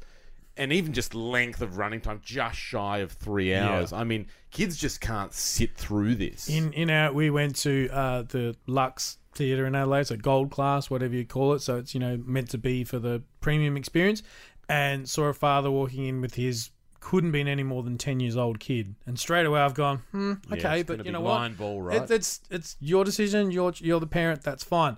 And even just length of running time, just shy of three hours. I mean, kids just can't sit through this. in in our we went to uh, the Lux Theatre in Adelaide, so gold class, whatever you call it. So it's you know meant to be for the premium experience. And saw a father walking in with his couldn't been any more than ten years old kid, and straight away I've gone, hmm, Yeah, okay, but you know what, ball, right? It, it's it's your decision. You're you're the parent. That's fine.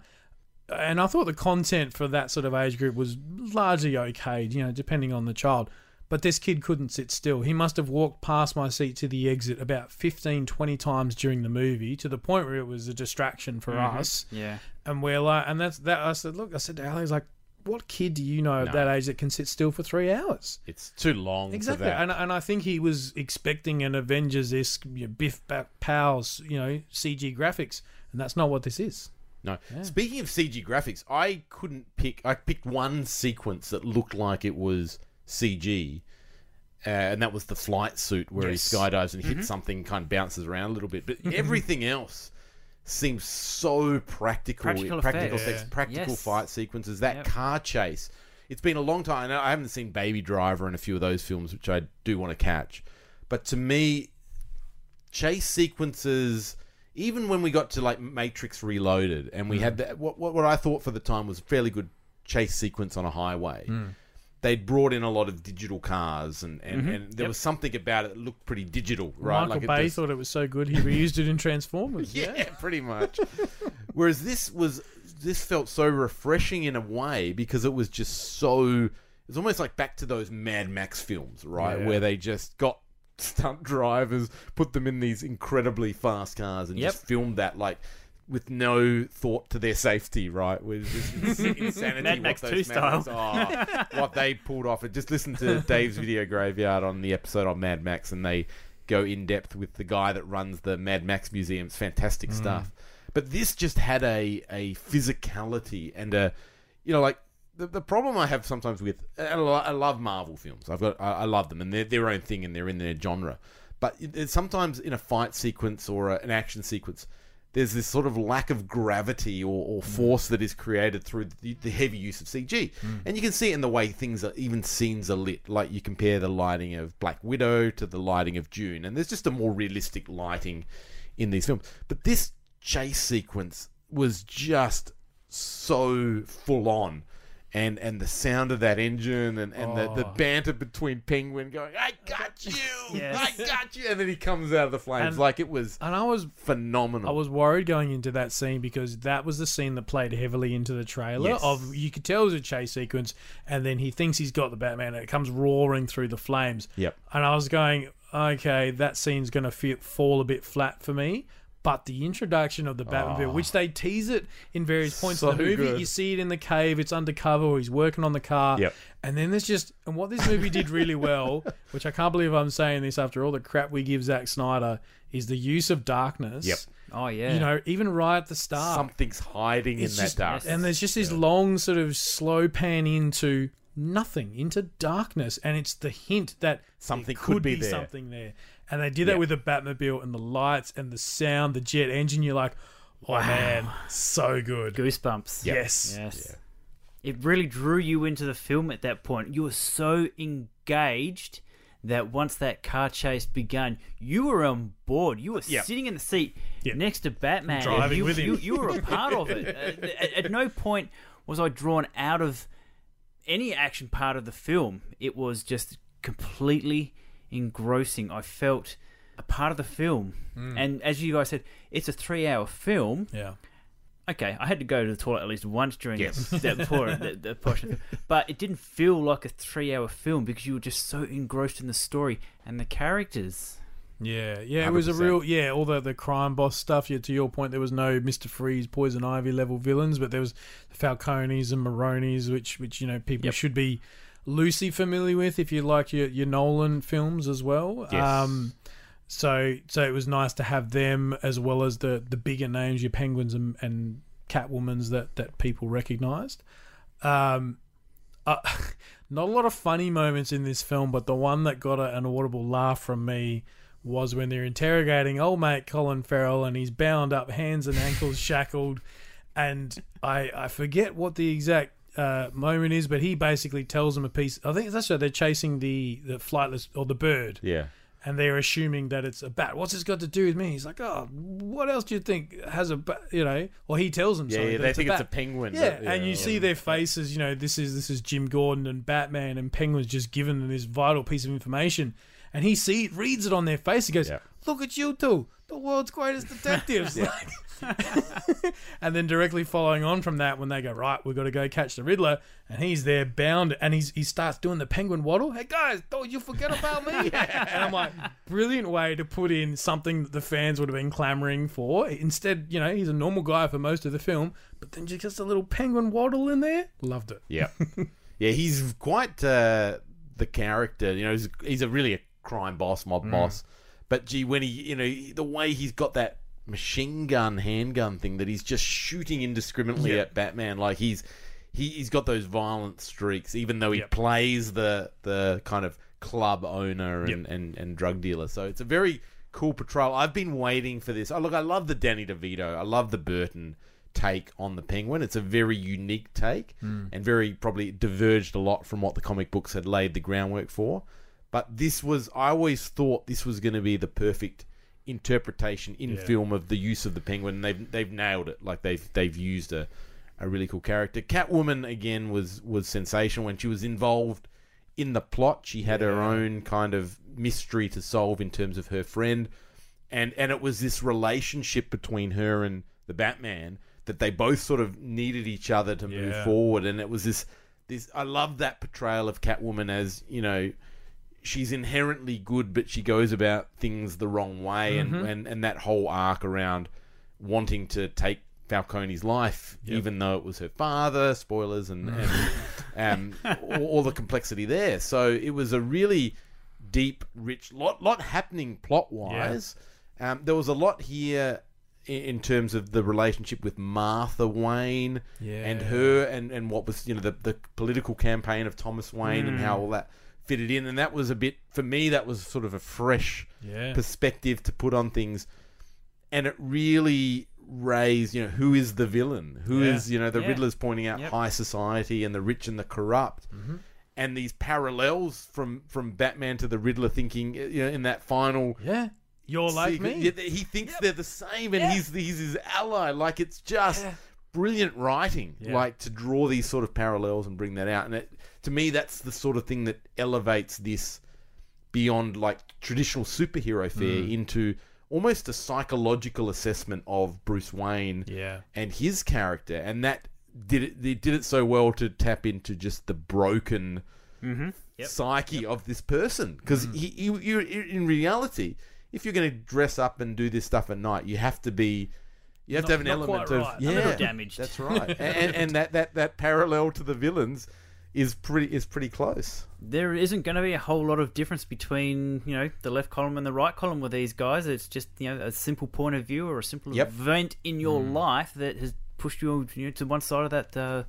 And I thought the content for that sort of age group was largely okay, you know, depending on the child. But this kid couldn't sit still. He must have walked past my seat to the exit about 15, 20 times during the movie to the point where it was a distraction for us. yeah. And we're like, and that's that. I said, look, I said to Ali, he's like, what kid do you know of that age that can sit still for three hours? it's too long Exactly, for that. and and I think he was expecting an Avengers esque you know, Biff you know CG graphics, and that's not what this is. No. Speaking of CG graphics, I couldn't pick. I picked one sequence that looked like it was CG, uh, and that was the flight suit where Yes. he skydives and hits something, kind of bounces around a little bit. But everything else seems so practical. Practical practical, effects. practical Yes. fight sequences. That Yep. car chase. It's been a long time. I haven't seen Baby Driver and a few of those films, which I do want to catch. But to me, chase sequences even when we got to like matrix reloaded and we hmm. had that what, what what i thought for the time was a fairly good chase sequence on a highway hmm. They'd brought in a lot of digital cars and and, mm-hmm. and there was something about it that looked pretty digital right Michael it Bay just- thought it was so good he reused it in Transformers. yeah, pretty much. Whereas this was this felt so refreshing in a way because it was just so it's almost like back to those Mad Max films, right? Yeah. Where they just got stunt drivers, put them in these incredibly fast cars, and Yep. just filmed that like with no thought to their safety, right? With just insanity. Mad what Max those 2 Mad Max- oh, what they pulled off. And just listen to Dave's video graveyard on the episode on Mad Max, and they go in depth with the guy that runs the Mad Max Museum. It's fantastic mm. stuff. But this just had a a physicality and a, you know, like the, the problem I have sometimes with I love Marvel films. I've got I, I love them and they're their own thing and they're in their genre. But it, it's sometimes in a fight sequence or a, an action sequence, there's this sort of lack of gravity or, or mm. force that is created through the, the heavy use of CG, mm. and you can see it in the way things are even scenes are lit. Like you compare the lighting of Black Widow to the lighting of Dune, and there's just a more realistic lighting in these films. But this chase sequence was just so full on. And, and the sound of that engine and, and the, the Oh. banter between Penguin going, I got you! Yes. I got you! And then he comes out of the flames. And- like it was And I was phenomenal. I was worried going into that scene because that was the scene that played heavily into the trailer. Yes. Of you could tell it was a chase sequence, and then he thinks he's got the Batman, and it comes roaring through the flames. Yep. And I was going, okay, that scene's going to fall a bit flat for me. But the introduction of the Batmobile, which ah. they tease it in various points So of the movie, good. you see it in the cave, it's undercover, or he's working on the car. Yep. And then there's just, and what this movie did really well, which I can't believe I'm saying this after all the crap we give Zack Snyder, is the use of darkness. Yep. Oh yeah. You know, even right at the start. Something's hiding it's in that just- dark. And there's just this long sort of slow pan into nothing, into darkness. And it's the hint that Something could could be be, there. something there. And they did that Yeah. with the Batmobile and the lights and the sound, the jet engine. You're like, oh man, so good. Goosebumps. Yes. Yes. It really drew you into the film at that point. You were so engaged that once that car chase began, you were on board. You were Yep. sitting in the seat Yep. next to Batman. Driving you, with him. You, you were a part of it. At, at no point was I drawn out of any action part of the film. It was just completely engrossing. I felt a part of the film. Hmm. And as you guys said, it's a three hour film Yeah. okay, I had to go to the toilet at least once during Yes. that, that, por- the, the portion, but it didn't feel like a three-hour film because you were just so engrossed in the story and the characters. Yeah, yeah, it was a 100%. real yeah. All the the crime boss stuff. Yeah, to your point, there was no Mister Freeze, Poison Ivy level villains, but there was Falcones and Maronis, which which you know people Yep. should be loosely familiar with if you like your your Nolan films as well. Yes. Um, so so it was nice to have them as well as the the bigger names, your Penguins and, and Catwomans that that people recognised. Um, uh, not a lot of funny moments in this film, but the one that got an audible laugh from me was when they're interrogating old mate Colin Farrell and he's bound up, hands and ankles shackled, and I I forget what the exact uh, moment is, but he basically tells them a piece. I think that's right. They're chasing the the flightless or the bird, yeah. and they're assuming that it's a bat. What's this got to do with me? He's like, oh, what else do you think has a bat? You know, or he tells them. Yeah, yeah, they it's think a it's a penguin. Yeah, but- and you see their faces. You know, this is this is Jim Gordon and Batman, and Penguin's just given them this vital piece of information, and he see reads it on their face. He goes, Yeah. "Look at you two, the world's greatest detectives." And then directly following on from that, when they go right, we've got to go catch the Riddler, and he's there bound, and he's he starts doing the Penguin waddle. Hey guys, don't you forget about me? and I'm like, brilliant way to put in something that the fans would have been clamoring for. Instead, you know, he's a normal guy for most of the film, but then just a little Penguin waddle in there. Loved it. Yeah, yeah, he's quite uh, the character. You know, he's, he's a really a crime boss, mob Mm. boss. But gee, when he, you know, the way he's got that machine gun, handgun thing that he's just shooting indiscriminately Yeah. at Batman, like he's he, he's got those violent streaks, even though he Yep. plays the the kind of club owner and, Yep. and, and drug dealer. So it's a very cool portrayal. I've been waiting for this. Oh, look, I love the Danny DeVito. I love the Burton take on the Penguin. It's a very unique take Hmm. and very probably diverged a lot from what the comic books had laid the groundwork for. But this was, I always thought this was going to be the perfect interpretation in Yeah. film of the use of the Penguin. And they've they've nailed it. Like they've they've used a a really cool character. Catwoman again was was sensational when she was involved in the plot. She had her own kind of mystery to solve in terms of her friend, and and it was this relationship between her and the Batman that they both sort of needed each other to move forward, and it was this this. I love that portrayal of Catwoman as you know. She's inherently good, but she goes about things the wrong way, and, and and that whole arc around wanting to take Falcone's life, even though it was her father. Spoilers and, and um, all, all the complexity there. So it was a really deep, rich lot lot happening plot wise. Um, there was a lot here i- in terms of the relationship with Martha Wayne and her and, and what was you know the, the political campaign of Thomas Wayne and how all that fitted in and that was a bit for me that was sort of a fresh Yeah. perspective to put on things and it really raised you know who is the villain Who is Yeah. you know the Yeah. Riddler's pointing out Yep. high society and the rich and the corrupt Mm-hmm. and these parallels from from Batman to the Riddler thinking you know in that final Yeah. You're like See, me. He thinks they're the same, and he's he's his ally. Like it's just brilliant writing, Yeah. like to draw these sort of parallels and bring that out. And it, to me, that's the sort of thing that elevates this beyond like traditional superhero fare Mm. into almost a psychological assessment of Bruce Wayne Yeah. and his character, and that did it. They did it so well to tap into just the broken psyche of this person because he, you, you, in reality, if you're going to dress up and do this stuff at night, you have to be. You have to have an element of right. A yeah, damaged. That's right, and, and, and that, that that parallel to the villains is pretty is pretty close. there isn't going to be a whole lot of difference between you know the left column and the right column with these guys. It's just you know a simple point of view or a simple Yep. event in your life that has pushed you, you know, to one side of that uh,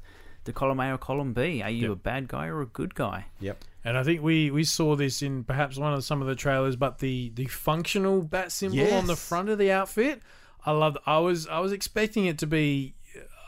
the column A or column B. Are you a bad guy or a good guy? Yep. And I think we, we saw this in perhaps one of some of the trailers, but the, the functional bat symbol on the front of the outfit, I loved. I was I was expecting it to be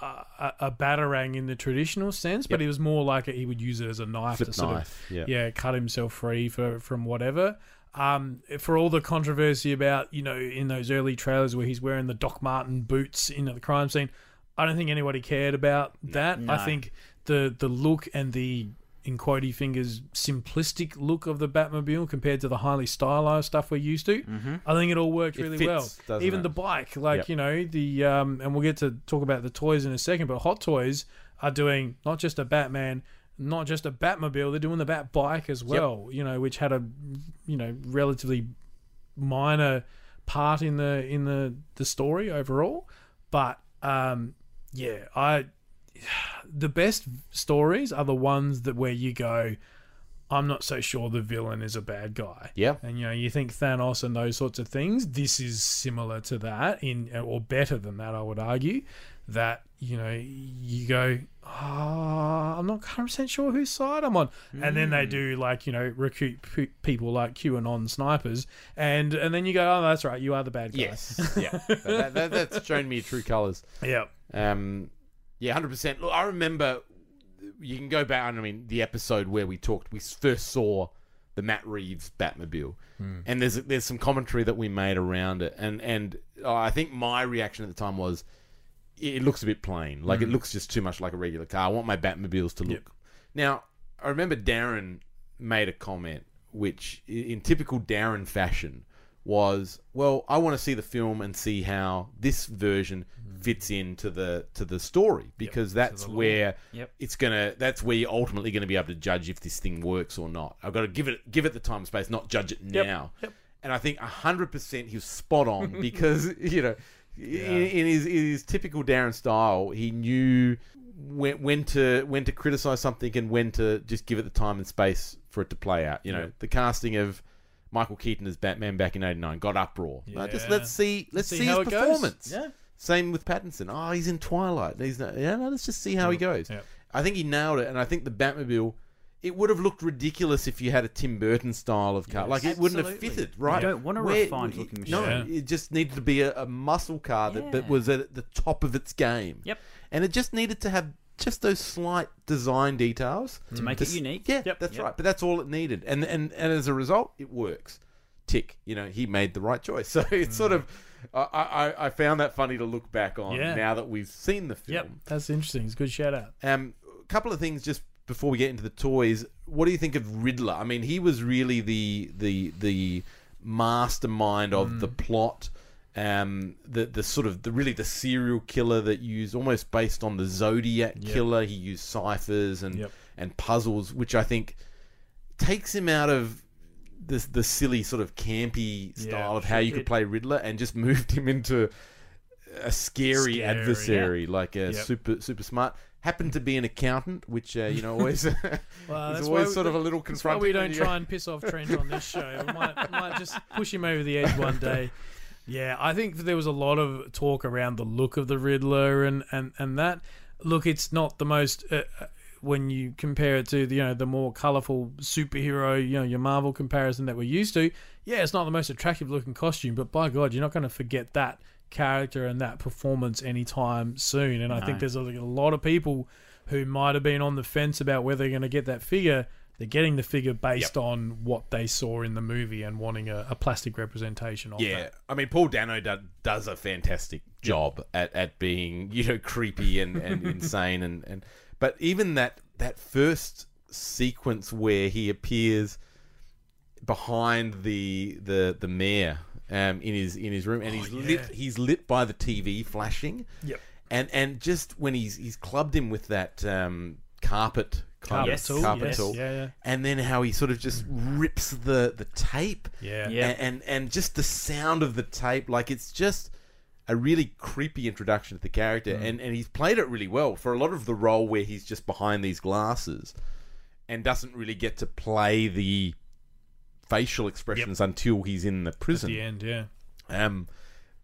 a, a, a batarang in the traditional sense, but Yep. it was more like he would use it as a knife Flip to sort knife, of yeah. yeah cut himself free for from whatever. Um, for all the controversy about you know in those early trailers where he's wearing the Doc Marten boots into the crime scene, I don't think anybody cared about that. I think the the look and the in quotey fingers simplistic look of the Batmobile compared to the highly stylized stuff we're used to. I think it all worked really fits, well. Even it? the bike, like Yep. you know the um, and we'll get to talk about the toys in a second. But Hot Toys are doing not just a Batman. Not just a Batmobile, they're doing the Bat bike as well. You know, which had a, you know, relatively minor part in the in the the story overall. But um, yeah, I the best stories are the ones that where you go, I'm not so sure the villain is a bad guy. Yeah. And you know, you think Thanos and those sorts of things. This is similar to that in or better than that, I would argue. That, you know, you go, oh, I'm not 100% sure whose side I'm on. And then they do like, you know, recruit p- people like QAnon snipers and and then you go, oh, that's right, you are the bad guy. Yes. yeah. that, that, that's shown me true colours. Yeah. Um, yeah, hundred percent. Look, I remember. You can go back. I mean, the episode where we talked, we first saw the Matt Reeves Batmobile, and there's there's some commentary that we made around it, and and uh, I think my reaction at the time was, it looks a bit plain. Like it looks just too much like a regular car. I want my Batmobiles to look. Now, I remember Darren made a comment, which in typical Darren fashion was, well, I want to see the film and see how this version fits into the to the story because that's where Yep. it's gonna that's where you're ultimately going to be able to judge if this thing works or not. I've got to give it give it the time and space, not judge it now. And I think hundred percent he was spot on because you know in, in his in his typical Darren style, he knew when when to when to criticize something and when to just give it the time and space for it to play out. You know, the casting of Michael Keaton as Batman back in '89 got uproar. Uh, just let's see let's See see, his it goes. performance. Yeah. Same with Pattinson. Oh, he's in Twilight. He's not, yeah. No, let's just see how he goes. Yep. I think he nailed it, and I think the Batmobile. It would have looked ridiculous if you had a Tim Burton style of car. like it wouldn't have fitted, right? You don't want a Where- refined-looking machine. No, machine. it just needed to be a, a muscle car that, that was at the top of its game. Yep. And it just needed to have just those slight design details To make it unique. Yeah, Yep. that's Yep. right. But that's all it needed, and and and as a result, it works. Tick. You know, he made the right choice. So it's sort mm. of. I, I, I found that funny to look back on Yeah. now that we've seen the film. Yep. That's interesting. It's a good shout out. Um, a couple of things just before we get into the toys. What do you think of Riddler? I mean, he was really the the the mastermind of Mm. the plot. Um, the the sort of the really the serial killer that used almost based on the Zodiac Yep. killer. He used ciphers and Yep. and puzzles, which I think takes him out of the the silly sort of campy style of how you could did. play Riddler and just moved him into a scary, Scary, adversary, like a Yep. super super smart. Happened to be an accountant, which uh, you know always Well, is always sort of a little That's why confronting. we don't try and piss off Trent on this show. We might, might just push him over the edge one day. Yeah, I think there was a lot of talk around the look of the Riddler and, and, and that. Look, it's not the most. Uh, when you compare it to the you know the more colorful superhero you know your Marvel comparison that we're used to, yeah, it's not the most attractive looking costume, but by God, you're not going to forget that character and that performance anytime soon. And I think there's like, a lot of people who might have been on the fence about whether they're going to get that figure. They're getting the figure based on what they saw in the movie and wanting a, a plastic representation of Yeah, that. I mean, Paul Dano do, does a fantastic job at, at being you know creepy and, and insane and, and but even that that first sequence where he appears behind the the the mayor um, in his in his room and he's lit he's lit by the TV flashing. Yep. And and just when he's he's clubbed him with that um, carpet kind Carpet of tool, carpet yes, tool, yeah, yeah. and then how he sort of just rips the the tape Yeah. Yeah. and, and and just the sound of the tape like it's just a really creepy introduction to the character and and he's played it really well for a lot of the role where he's just behind these glasses and doesn't really get to play the facial expressions until he's in the prison. At the end, yeah. um,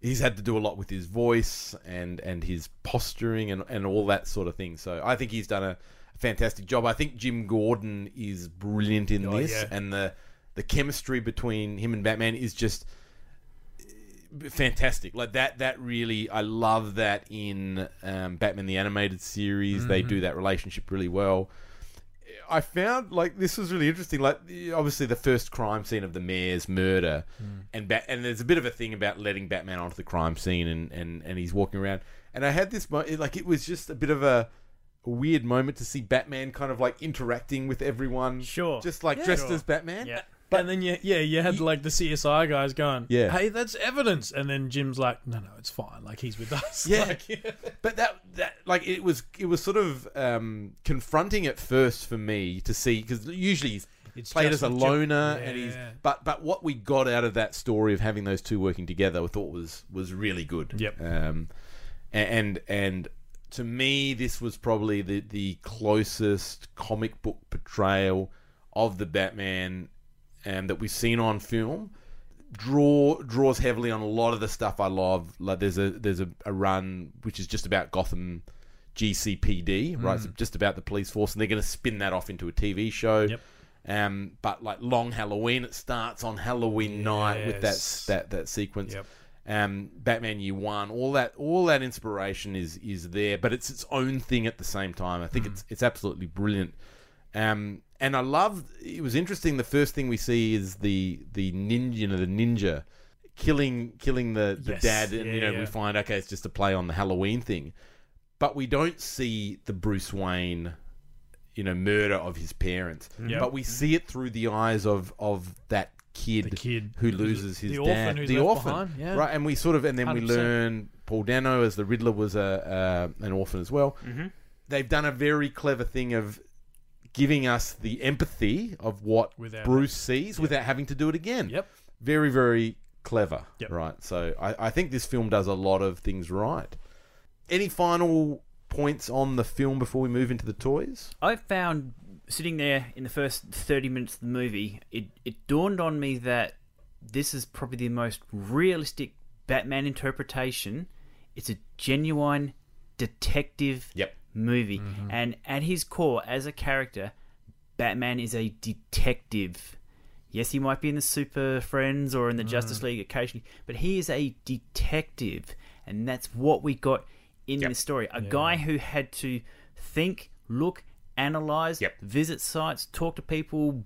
he's had to do a lot with his voice and and his posturing and, and all that sort of thing. So I think he's done a fantastic job. I think Jim Gordon is brilliant in Oh, this, yeah. and the the chemistry between him and Batman is just fantastic. Like that that really I love that in um, Batman the animated series. They Mm-hmm. do that relationship really well. I found like this was really interesting. Like obviously the first crime scene of the mayor's murder, and Bat- and there's a bit of a thing about letting Batman onto the crime scene, and and and he's walking around. And I had this mo- like it was just a bit of a, a weird moment to see Batman kind of like interacting with everyone, Sure. just like dressed as Batman. Yeah. But and then you, yeah, you had like the CSI guys going, Yeah. hey, that's evidence, and then Jim's like, no, no, it's fine, like he's with us. Yeah, Like, but that that like it was it was sort of um, confronting at first for me to see because usually he's It's played as a loner and he's but but what we got out of that story of having those two working together I thought was was really good. Yep. Um, and and to me this was probably the the closest comic book portrayal of the Batman um, that we've seen on film draw draws heavily on a lot of the stuff I love. Like there's a there's a, a run which is just about Gotham GCPD, right? So just about the police force, and they're going to spin that off into a TV show. Yep. Um, but like Long Halloween, it starts on Halloween night with that that that sequence. Yep. Um, Batman Year One, all that all that inspiration is is there, but it's its own thing at the same time. I think Mm. it's it's absolutely brilliant. Um, and I love. It was interesting. The first thing we see is the the ninja, you know, the ninja killing killing the, the Yes. dad, and Yeah, you know yeah. we find okay, it's just a play on the Halloween thing, but we don't see the Bruce Wayne, you know, murder of his parents. Yep. But we see it through the eyes of of that kid, The kid who loses his the dad, orphan who's the orphan, behind, yeah. right? And we sort of, and then we 100%. learn Paul Dano as the Riddler was a uh, an orphan as well. Mm-hmm. They've done a very clever thing of giving us the empathy of what Without- Bruce sees without having to do it again. Yep. Very, very clever. Yep. Right. So I, I think this film does a lot of things right. Any final points on the film before we move into the toys? I found sitting there in the first 30 minutes of the movie, it, it dawned on me that this is probably the most realistic Batman interpretation. It's a genuine detective Yep. Movie. Mm-hmm. And at his core, as a character, Batman is a detective. Yes, he might be in the Super Friends or in the Justice mm. League occasionally, but he is a detective. And that's what we got in Yep. this story. A guy who had to think, look, analyze, Yep. visit sites, talk to people,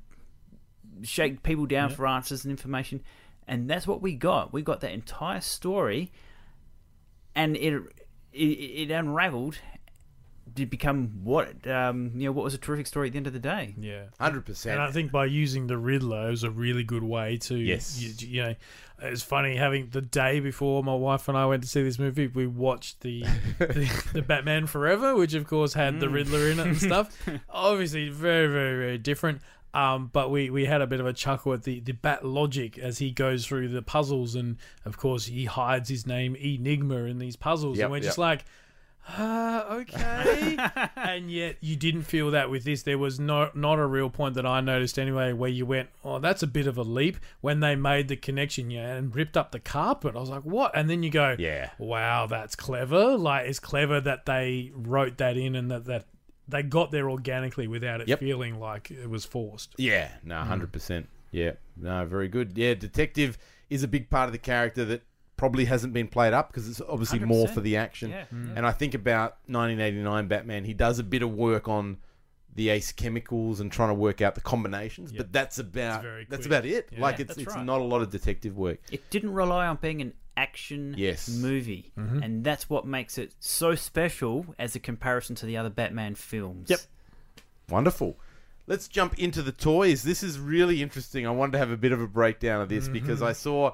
shake people down for answers and information. And that's what we got. We got that entire story, and it it, it unraveled did become what um, you know what was a terrific story at the end of the day. Yeah. Hundred percent. And I think by using the Riddler it was a really good way to, Yes. you, you know, it's funny having the day before my wife and I went to see this movie, we watched the the, the Batman Forever, which of course had the Riddler in it and stuff. Obviously, very, very, very different. Um, but we, we had a bit of a chuckle at the, the bat logic as he goes through the puzzles, and of course he hides his name Enigma in these puzzles, Yep, and we're yep. just like, uh, okay. and yet you didn't feel that with this. There was no, not a real point that I noticed anyway where you went, oh, that's a bit of a leap when they made the connection yeah, and ripped up the carpet. I was like, what? And then you go, Yeah. wow, that's clever. Like, it's clever that they wrote that in and that, that they got there organically without it Yep. feeling like it was forced. Yeah, no, hundred percent. Yeah, no, very good. Yeah, detective is a big part of the character that probably hasn't been played up because it's obviously more 100%. for the action. Yeah, And I think about 1989 Batman. He does a bit of work on the ace chemicals and trying to work out the combinations, but that's about that's about it. Yeah. like it's it's right. not a lot of detective work. It didn't rely on being an action Yes. movie, and that's what makes it so special as a comparison to the other Batman films. Yep. Wonderful. Let's jump into the toys. This is really interesting. I wanted to have a bit of a breakdown of this Mm-hmm. because I saw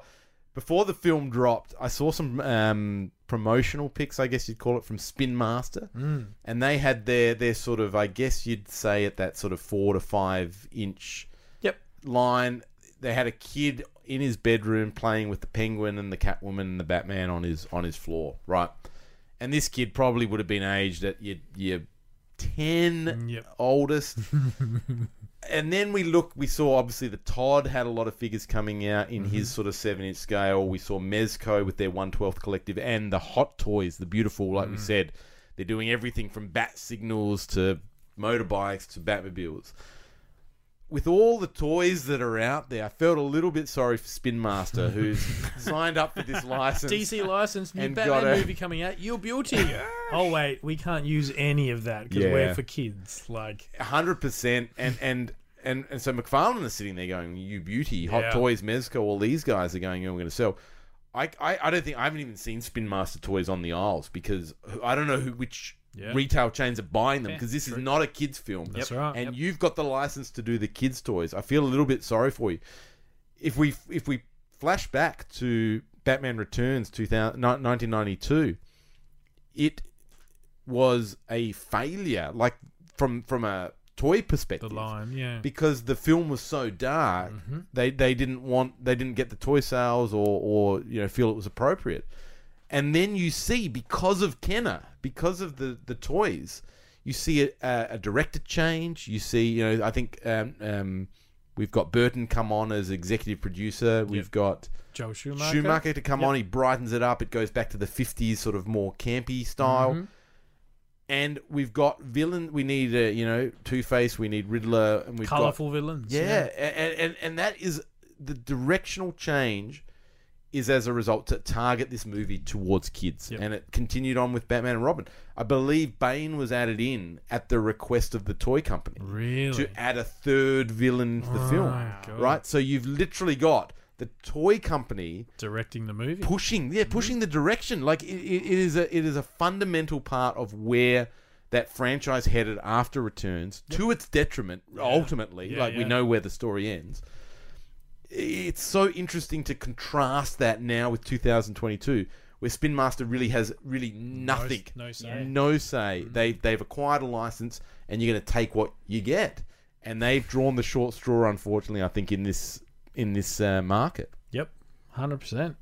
before the film dropped, I saw some um, promotional pics, I guess you'd call it, from Spin Master, Mm. and they had their their sort of, I guess you'd say, at that sort of four to five inch Yep. line. They had a kid in his bedroom playing with the Penguin and the Catwoman and the Batman on his on his floor, right? And this kid probably would have been aged at your your ten Yep. oldest. and then we look, we saw obviously the Todd had a lot of figures coming out in his mhm. sort of seven inch scale. We saw Mezco with their one twelfth collective and the Hot Toys, the beautiful, like we mm. said, they're doing everything from bat signals to motorbikes to Batmobiles. With all the toys that are out there, I felt a little bit sorry for Spin Master, who's signed up for this license. DC license, new And Batman got a- movie coming out. You're beauty. oh wait, we can't use any of that because Yeah. we're for kids. Like, hundred percent, and and and and so McFarlane is sitting there going, "You beauty, Hot Yeah. Toys, Mezco, all these guys are going, "We're going to sell." I, I I don't think I haven't even seen Spin Master toys on the aisles because I don't know who which Yeah. retail chains are buying them because this is not a kids film. That's right. And you've got the license to do the kids toys. I feel a little bit sorry for you. If we if we flash back to Batman Returns 2000, 1992, it was a failure like from from a toy perspective. the perspective line, yeah. because the film was so dark mm-hmm. they they didn't want they didn't get the toy sales or or you know feel it was appropriate and then you see because of Kenner because of the the toys you see a, a, director change you see you know I think um, um, we've got Burton come on as executive producer we've got Joel Schumacher. Schumacher to come on. He brightens it up. It goes back to the 50s, sort of more campy style. Mm-hmm. And we've got villain. We need, a, you know, Two Face. We need Riddler. And we've Colorful got, villains. yeah, And, and and that is the directional change is as a result to target this movie towards kids, Yep. and it continued on with Batman and Robin. I believe Bane was added in at the request of the toy company Really? to add a third villain to the oh film, God. right? So you've literally got the toy company Directing the movie. pushing yeah pushing the direction like it, it is a it is a fundamental part of where that franchise headed after returns to its detriment ultimately Yeah, like we know where the story ends it's so interesting to contrast that now with 2022 where spin master really has really nothing no say. no say they they've acquired a license and you're going to take what you get and they've drawn the short straw unfortunately i think in this in this uh, market Yep, hundred percent.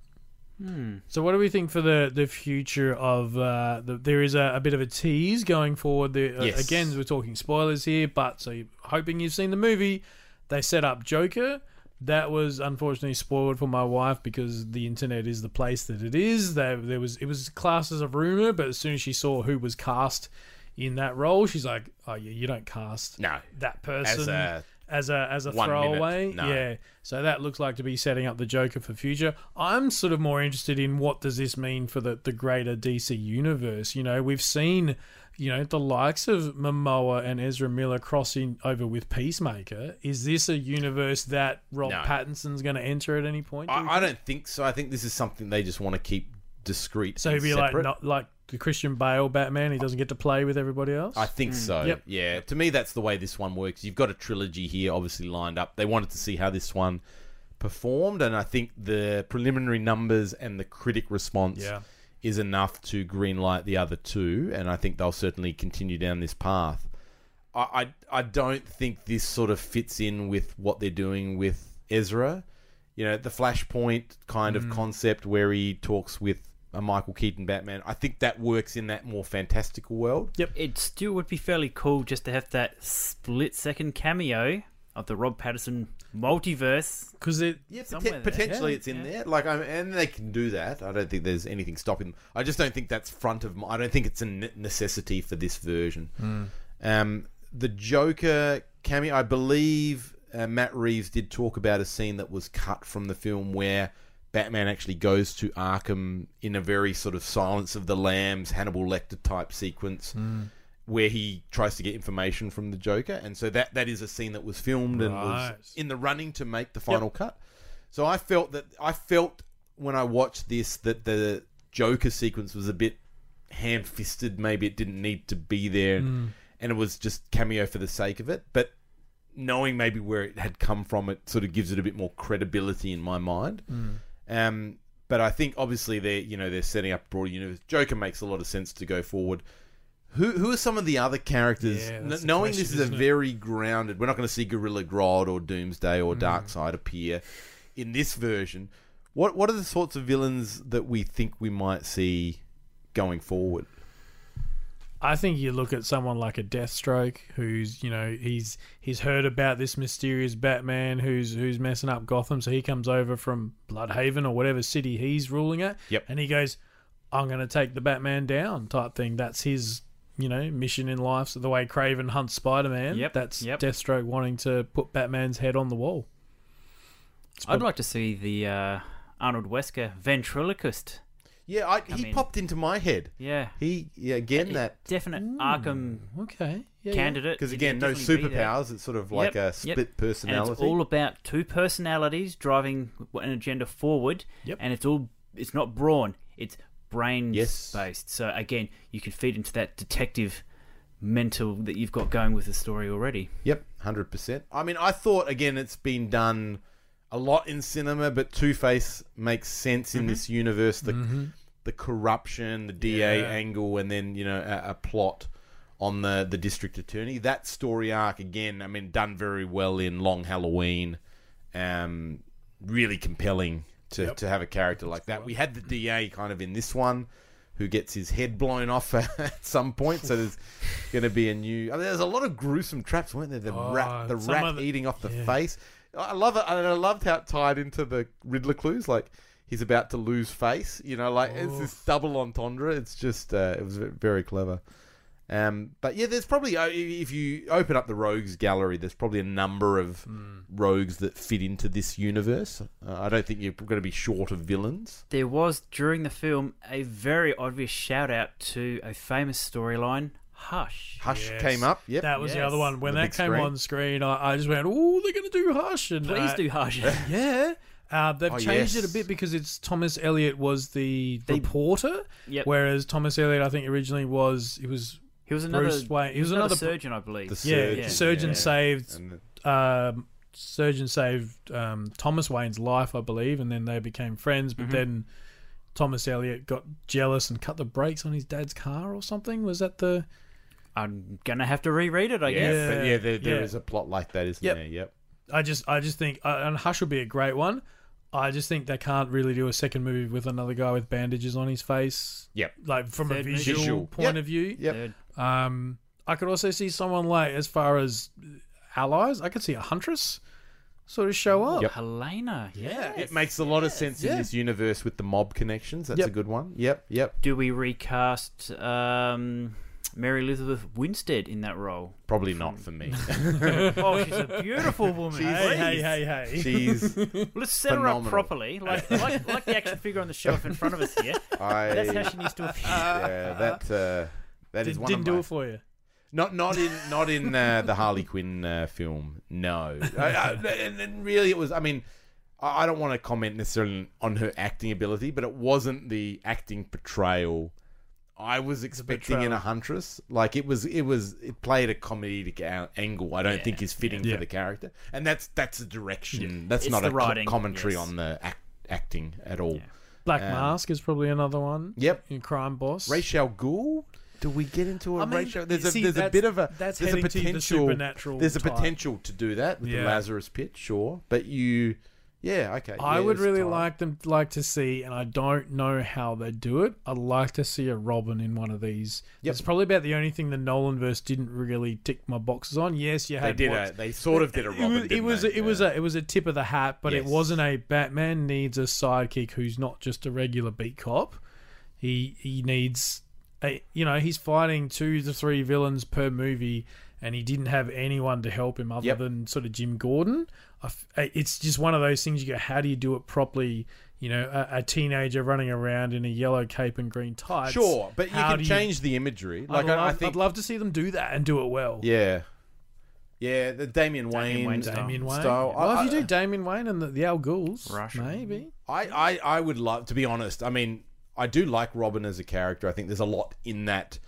So, what do we think for the the future of? Uh, the, there is a, a bit of a tease going forward. The, uh, Yes. again, we're talking spoilers here, but so hoping you've seen the movie. They set up Joker. That was unfortunately spoiled for my wife because the internet is the place that it is. There, there was it was classes of rumor, but as soon as she saw who was cast in that role, she's like, "Oh, yeah, you don't cast no that person as a as a as a throwaway. no. Yeah. So that looks like to be setting up the Joker for future. I'm sort of more interested in what does this mean for the, the greater DC universe. You know, we've seen, you know, the likes of Momoa and Ezra Miller crossing over with Peacemaker. Is this a universe that Rob No. Pattinson's going to enter at any point? do you I, I don't think so. I think this is something they just want to keep discreet. So he'd and be like not like the Christian Bale Batman. He doesn't get to play with everybody else. I think hmm. so. Yep. Yeah. To me, that's the way this one works. You've got a trilogy here, obviously lined up. They wanted to see how this one performed, and I think the preliminary numbers and the critic response Yeah. Is enough to greenlight the other two, and I think they'll certainly continue down this path. I, I I don't think this sort of fits in with what they're doing with Ezra. You know, the Flashpoint kind of mm. concept where he talks with a Michael Keaton Batman. I think that works in that more fantastical world. Yep. It still would be fairly cool just to have that split second cameo of the Rob Pattinson multiverse. because it. Yeah, poten- Somewhere there. potentially Yeah, it's in yeah. there. Like, I'm, and they can do that. I don't think there's anything stopping them. I just don't think that's front of. mi- I don't think it's a necessity for this version. Um, the Joker cameo, I believe uh, Matt Reeves did talk about a scene that was cut from the film where Batman actually goes to Arkham in a very sort of Silence of the Lambs, Hannibal Lecter type sequence. Where he tries to get information from the Joker, and so that that is a scene that was filmed and was in the running to make the final cut. So I felt that I felt when I watched this that the Joker sequence was a bit ham-fisted. Maybe it didn't need to be there, and it was just cameo for the sake of it. But knowing maybe where it had come from, it sort of gives it a bit more credibility in my mind. Um, but I think obviously they're you know they're setting up a broader universe. Joker makes a lot of sense to go forward. Who who are some of the other characters? Yeah, the knowing question, this is a very grounded. We're not going to see Gorilla Grodd or Doomsday or mm. Darkseid appear in this version. What what are the sorts of villains that we think we might see going forward? I think you look at someone like a Deathstroke, who's you know he's he's heard about this mysterious Batman who's who's messing up Gotham, so he comes over from Blüdhaven or whatever city he's ruling at, Yep. and he goes, "I'm going to take the Batman down," type thing. That's his you know mission in life. So the way Kraven hunts Spider Man, Yep, that's yep. Deathstroke wanting to put Batman's head on the wall. I'd like to see the uh, Arnold Wesker ventriloquist. Yeah, I, he in. popped into my head. Yeah. He yeah, again that Definite Arkham Okay, yeah, candidate. because He'd again no definitely be there. superpowers. It's sort of like Yep, a yep. split And personality. it's all about two personalities driving an agenda forward. Yep. And it's all it's not brawn, it's brain Yes. based. So again, you can feed into that detective mental that you've got going with the story already. Yep, hundred percent. I mean, I thought again it's been done a lot in cinema, but Two Face makes sense in this universe. The the corruption, the DA Yeah. angle, and then you know a, a plot on the the district attorney. That story arc again. I mean, done very well in Long Halloween. Um, really compelling to to have a character like that. We had the DA kind of in this one. Who gets his head blown off at some point? So there's going to be a new. I mean, there's a lot of gruesome traps, weren't there? The Oh, rat, the rat eating off the yeah. face. I love it, I loved how it tied into the Riddler clues. Like he's about to lose face. You know, like it's this double entendre. It's just uh, it was very clever. Um, but yeah, there's probably uh, if you open up the rogues gallery, there's probably a number of Hmm. rogues that fit into this universe. Uh, I don't think you're going to be short of villains. There was during the film a very obvious shout out to a famous storyline, Hush. Hush Yes. came up. Yep. That was the other one. When The that came screen. on screen, I, I just went, "Oh, they're going to do Hush!" And Please uh, do Hush. Yeah. Uh, they've Oh, changed it a bit because it's Thomas Elliot was the reporter, Yep. whereas Thomas Elliot, I think, originally was he was He was another Bruce Wayne. He was another, surgeon, I believe. The yeah, surgeon, the surgeon yeah. saved um, surgeon saved um, Thomas Wayne's life, I believe, and then they became friends. Mm-hmm. But then Thomas Elliot got jealous and cut the brakes on his dad's car or something. Was that the? I'm gonna have to reread it, I yeah, guess. but yeah, there, there is yeah. a plot like that, isn't Yep. there? Yep. I just I just think uh, and Hush would be a great one. I just think they can't really do a second movie with another guy with bandages on his face. Yep. Like from a Third movie. visual, Visual. point Yep. of view. Yep. Um, I could also see someone like, as far as allies, I could see a huntress sort of show up. Yep. Helena. Yeah. It makes a lot of sense in this universe with the mob connections. That's Yep. a good one. Yep. Yep. Do we recast um, Mary Elizabeth Winstead in that role? Probably not for me. oh, she's a beautiful woman. Hey, hey, hey, hey. She's Let's set her up properly, like, like like the action figure on the shelf in front of us here. I. That's how she needs to appear. yeah, that uh, that is Did, one didn't of do my, it for you. not not in not in uh, the Harley Quinn uh, film. No, I, I, and, and really it was. I mean, I, I don't want to comment necessarily on her acting ability, but it wasn't the acting portrayal I was expecting in a Huntress. Like it was, it was, it played a comedic angle. I don't think is fitting Yeah. for the character, and that's that's a direction. That's It's not a writing, commentary yes. on the act, acting at all. Black Um, Mask is probably another one. Yep. In Crime Boss. Ra's al Ghul. Do we get into a I mean, Rachel? There's a see, there's a bit of a that's there's a heading to the potential supernatural There's a type. potential to do that with Yeah. the Lazarus Pit, sure. But you, yeah, okay. I yeah, would really tight. like them like to see, and I don't know how they do it. I'd like to see a Robin in one of these. Yep. It's probably about the only thing the Nolan verse didn't really tick my boxes on. Yes, you had They did what- a, they sort of did a Robin. it was, didn't it was, they? it was a it was a tip of the hat, but it wasn't a Batman needs a sidekick who's not just a regular beat cop. He he needs a you know he's fighting two to three villains per movie, and he didn't have anyone to help him other Yep. than sort of Jim Gordon. I f- It's just one of those things. You go, how do you do it properly? You know, a, a teenager running around in a yellow cape and green tights. Sure, but you can do change the imagery. Like I'd, love, I think, I'd love to see them do that and do it well. yeah, yeah, the Damian Wayne, Wayne style. Damian Wayne. style. Well, I- if you do Damian Wayne and the, the Al Ghuls, Rush. maybe. I, I, I would love to be honest. I mean, I do like Robin as a character. I think there's a lot in that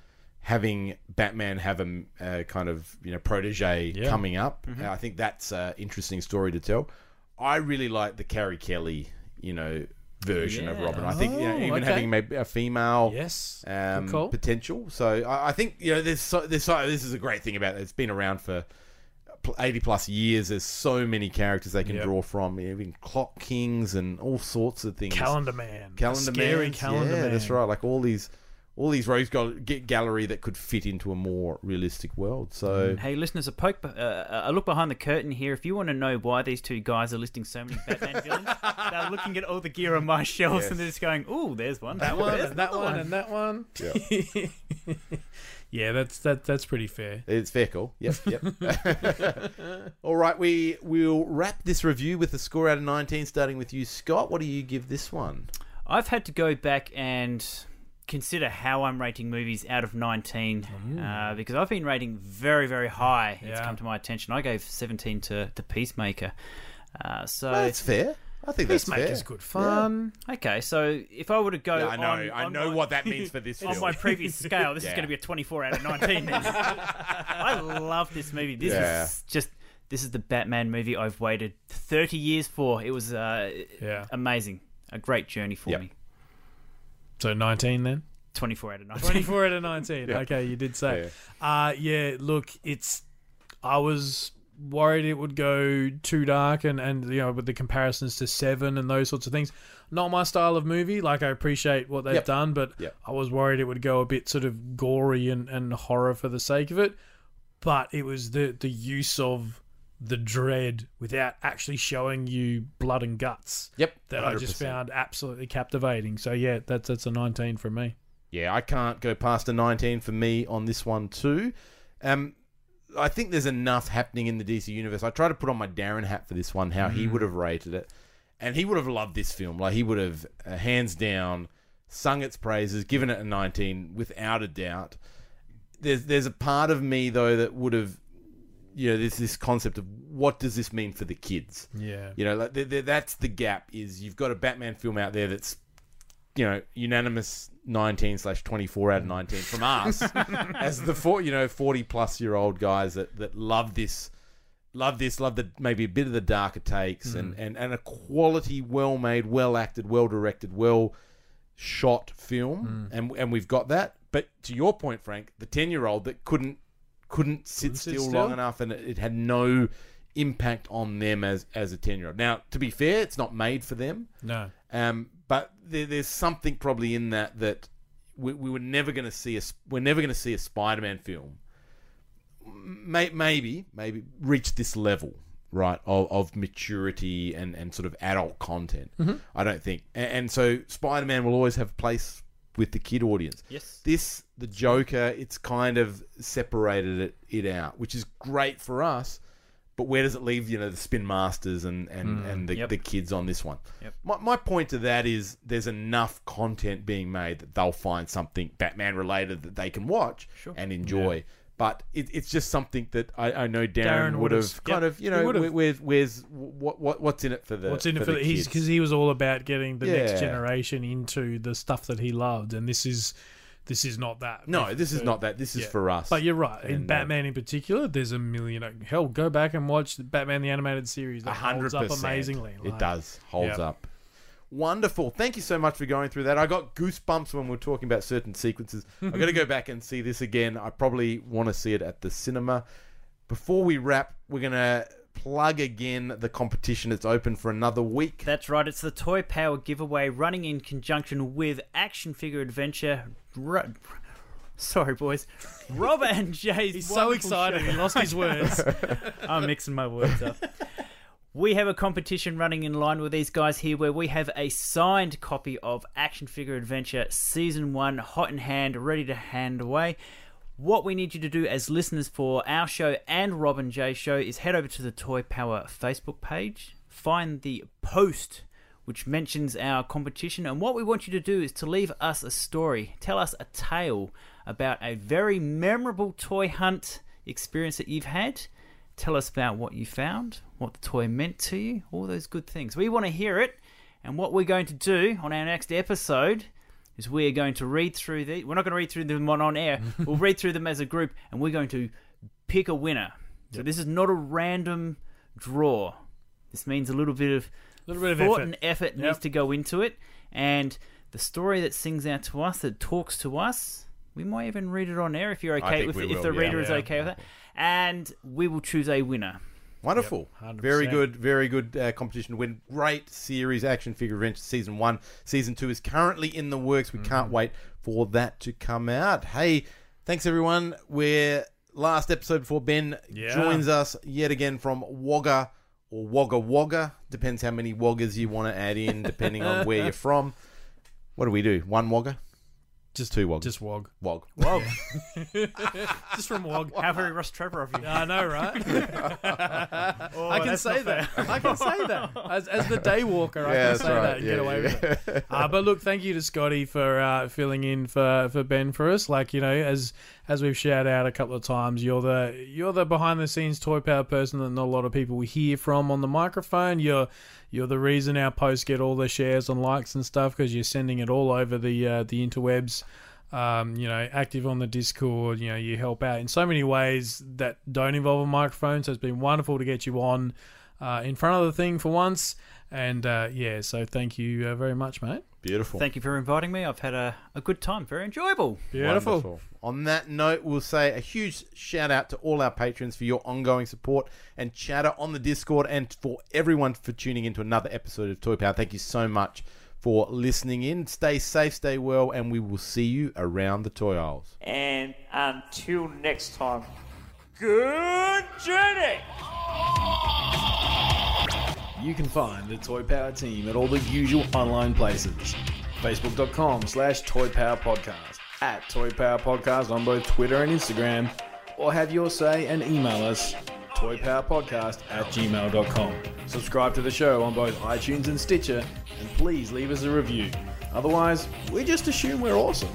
having Batman have a uh, kind of you know protege Yeah. coming up. I think that's an interesting story to tell. I really like the Carrie Kelly, you know, version of Robin. I think you know, Oh, even okay. having maybe a female Yes. um, potential. So I, I think you know there's so, there's so, this is a great thing about it. It's been around for 80 plus years. There's so many characters they can Yep. draw from, even Clock Kings and all sorts of things. Calendar Man. Calendar Scary Mans, Calendar yeah, Man. that's right. Like all these all these rose gal- get gallery that could fit into a more realistic world. So Hey, listeners, a poke, uh, a look behind the curtain here. If you want to know why these two guys are listing so many Batman villains, they're looking at all the gear on my shelves Yes. and they're just going, "Ooh, there's one. That one, and that another one, and that one. Yeah, that's that. That's pretty fair. It's fair call. Yep, yep. All right, we will wrap this review with a score out of 19, starting with you, Scott. What do you give this one? I've had to go back and consider how I'm rating movies out of 19 uh, because I've been rating very, very high. It's Yeah. come to my attention. I gave 17 to, to Peacemaker. Uh, so That's fair. I think that's fair. Peacemaker's good fun. okay, so if I were to go, Yeah, I know. on- I on know my- what that means for this on my previous scale, this is going to be a 24 out of 19. I love this movie. This Yeah. is just this is the Batman movie I've waited 30 years for. It was uh, Yeah. amazing, a great journey for Yep. me. So nineteen then. 24 out of 19. Twenty-four out of nineteen. Yeah. Okay, you did say. Uh yeah. Look, it's. I was worried it would go too dark, and and you know with the comparisons to Seven and those sorts of things. Not my style of movie. Like I appreciate what they've Yep. done, but Yep. I was worried it would go a bit sort of gory and and horror for the sake of it. But it was the the use of the dread without actually showing you blood and guts Yep. that I just found absolutely captivating. So yeah, that's that's a 19 for me. Yeah, I can't go past a 19 for me on this one too. Um, I think there's enough happening in the DC universe. I try to put on my Darren hat for this one, how he would have rated it, and he would have loved this film. Like he would have uh, hands down sung its praises, given it a 19 without a doubt. There's there's a part of me though that would have, you know, there's this concept of what does this mean for the kids. Yeah. You know, like th th that's the gap. Is you've got a Batman film out there that's, you know, unanimous nineteen slash twenty four out of nineteen from us as the four, you know, forty plus year old guys that that love this, love this, love the maybe a bit of the darker takes and mm. and and a quality, well made, well acted, well directed, well shot film, mm. and and we've got that. But to your point, Frank, the ten year old that couldn't couldn't sit Couldn't sit still, still. long enough, and it, it had no impact on them as as a ten year old. Now, to be fair, it's not made for them, No. um, but there, there's something probably in that that we, we were never going to see a we're never going to see a Spider Man film. May, maybe maybe reach this level right of, of maturity and, and sort of adult content. I don't think, and, and so Spider Man will always have a place with the kid audience. Yes. This the Joker, it's kind of separated it, it out, which is great for us. But where does it leave, you know, the Spin Masters and, and, hmm. and the, Yep. the kids on this one? Yep. My, my point to that is there's enough content being made that they'll find something Batman related that they can watch Sure. and enjoy. But it, it's just something that I, I know Darren, Darren would would've- kind yep, of, you know, where- where's, where's what, what what's in it for the What's in it for for the he's because he was all about getting the next generation into the stuff that he loved, and this is this is not that. No, this is not that. This is yeah. for us. But you're right. In And, uh, Batman in particular, there's a million. Hell, go back and watch Batman the animated series. A That hundred holds up amazingly. It does. Holds up. Wonderful. Thank you so much for going through that. I got goosebumps when we were talking about certain sequences. I'm going to go back and see this again. I probably want to see it at the cinema. Before we wrap, we're going to plug again the competition. It's open for another week. That's right. It's the Toy Power giveaway running in conjunction with Action Figure Adventure. Ru- Sorry, boys. Robert and Jay's. He's so excited. show. He lost his words. I'm mixing my words up. We have a competition running in line with these guys here where we have a signed copy of Action Figure Adventure Season 1 hot in hand, ready to hand away. What we need you to do as listeners for our show and Robin Jay's show is head over to the Toy Power Facebook page, find the post which mentions our competition, and what we want you to do is to leave us a story. Tell us a tale about a very memorable toy hunt experience that you've had. Tell us about what you found, what the toy meant to you, all those good things. We want to hear it, and what we're going to do on our next episode is we are going to read through the. We're not going to read through them on, on air. we'll read through them as a group, and we're going to pick a winner. So this is not a random draw. This means a little bit of a Little bit of thought effort. and effort Yep. needs to go into it, and the story that sings out to us, that talks to us, we might even read it on air if you're okay with it, if the yeah. reader is Yeah. okay with that, and we will choose a winner. Wonderful. Yep, very good, very good uh, competition to win. Great series, Action Figure Adventure Season 1. Season 2 is currently in the works. We Mm-hmm. can't wait for that to come out. Hey, thanks everyone. We're last episode before Ben Yeah. joins us yet again from Wagga or Wagga Wagga. Depends how many Waggas you want to add in, depending on where you're from. What do we do? One Wagga? Just Two wog. Just Wog. Wog. Whoa, Just from Wog. how very Rostrevor of you. I know, right? Oh, I can that's say not fair. that. I can say that as, as the day walker. I Yeah, can that's say right. that and Yeah, get away yeah. with it. Uh, but look, thank you to Scotty for uh, filling in for, for Ben for us. Like you know, as as we've shouted out a couple of times, you're the you're the behind the scenes toy power person that not a lot of people hear from on the microphone. You're you're the reason our posts get all the shares and likes and stuff because you're sending it all over the uh, the interwebs um, you know, active on the Discord. You know, you help out in so many ways that don't involve a microphone. So it's been wonderful to get you on uh, in front of the thing for once. And uh, yeah, so thank you uh, very much, mate. Beautiful. Thank you for inviting me. I've had a, a good time. Very enjoyable. Beautiful. Wonderful. On that note, we'll say a huge shout out to all our patrons for your ongoing support and chatter on the Discord and for everyone for tuning into another episode of Toy Power. Thank you so much for listening in. Stay safe, stay well, and we will see you around the toy aisles. And until next time, good journey! You can find the Toy Power team at all the usual online places. Facebook.com slash Toy Power Podcast, at Toy Power Podcast on both Twitter and Instagram, or have your say and email us toypowerpodcast at gmail.com. Subscribe to the show on both iTunes and Stitcher, and please leave us a review. Otherwise, we just assume we're awesome.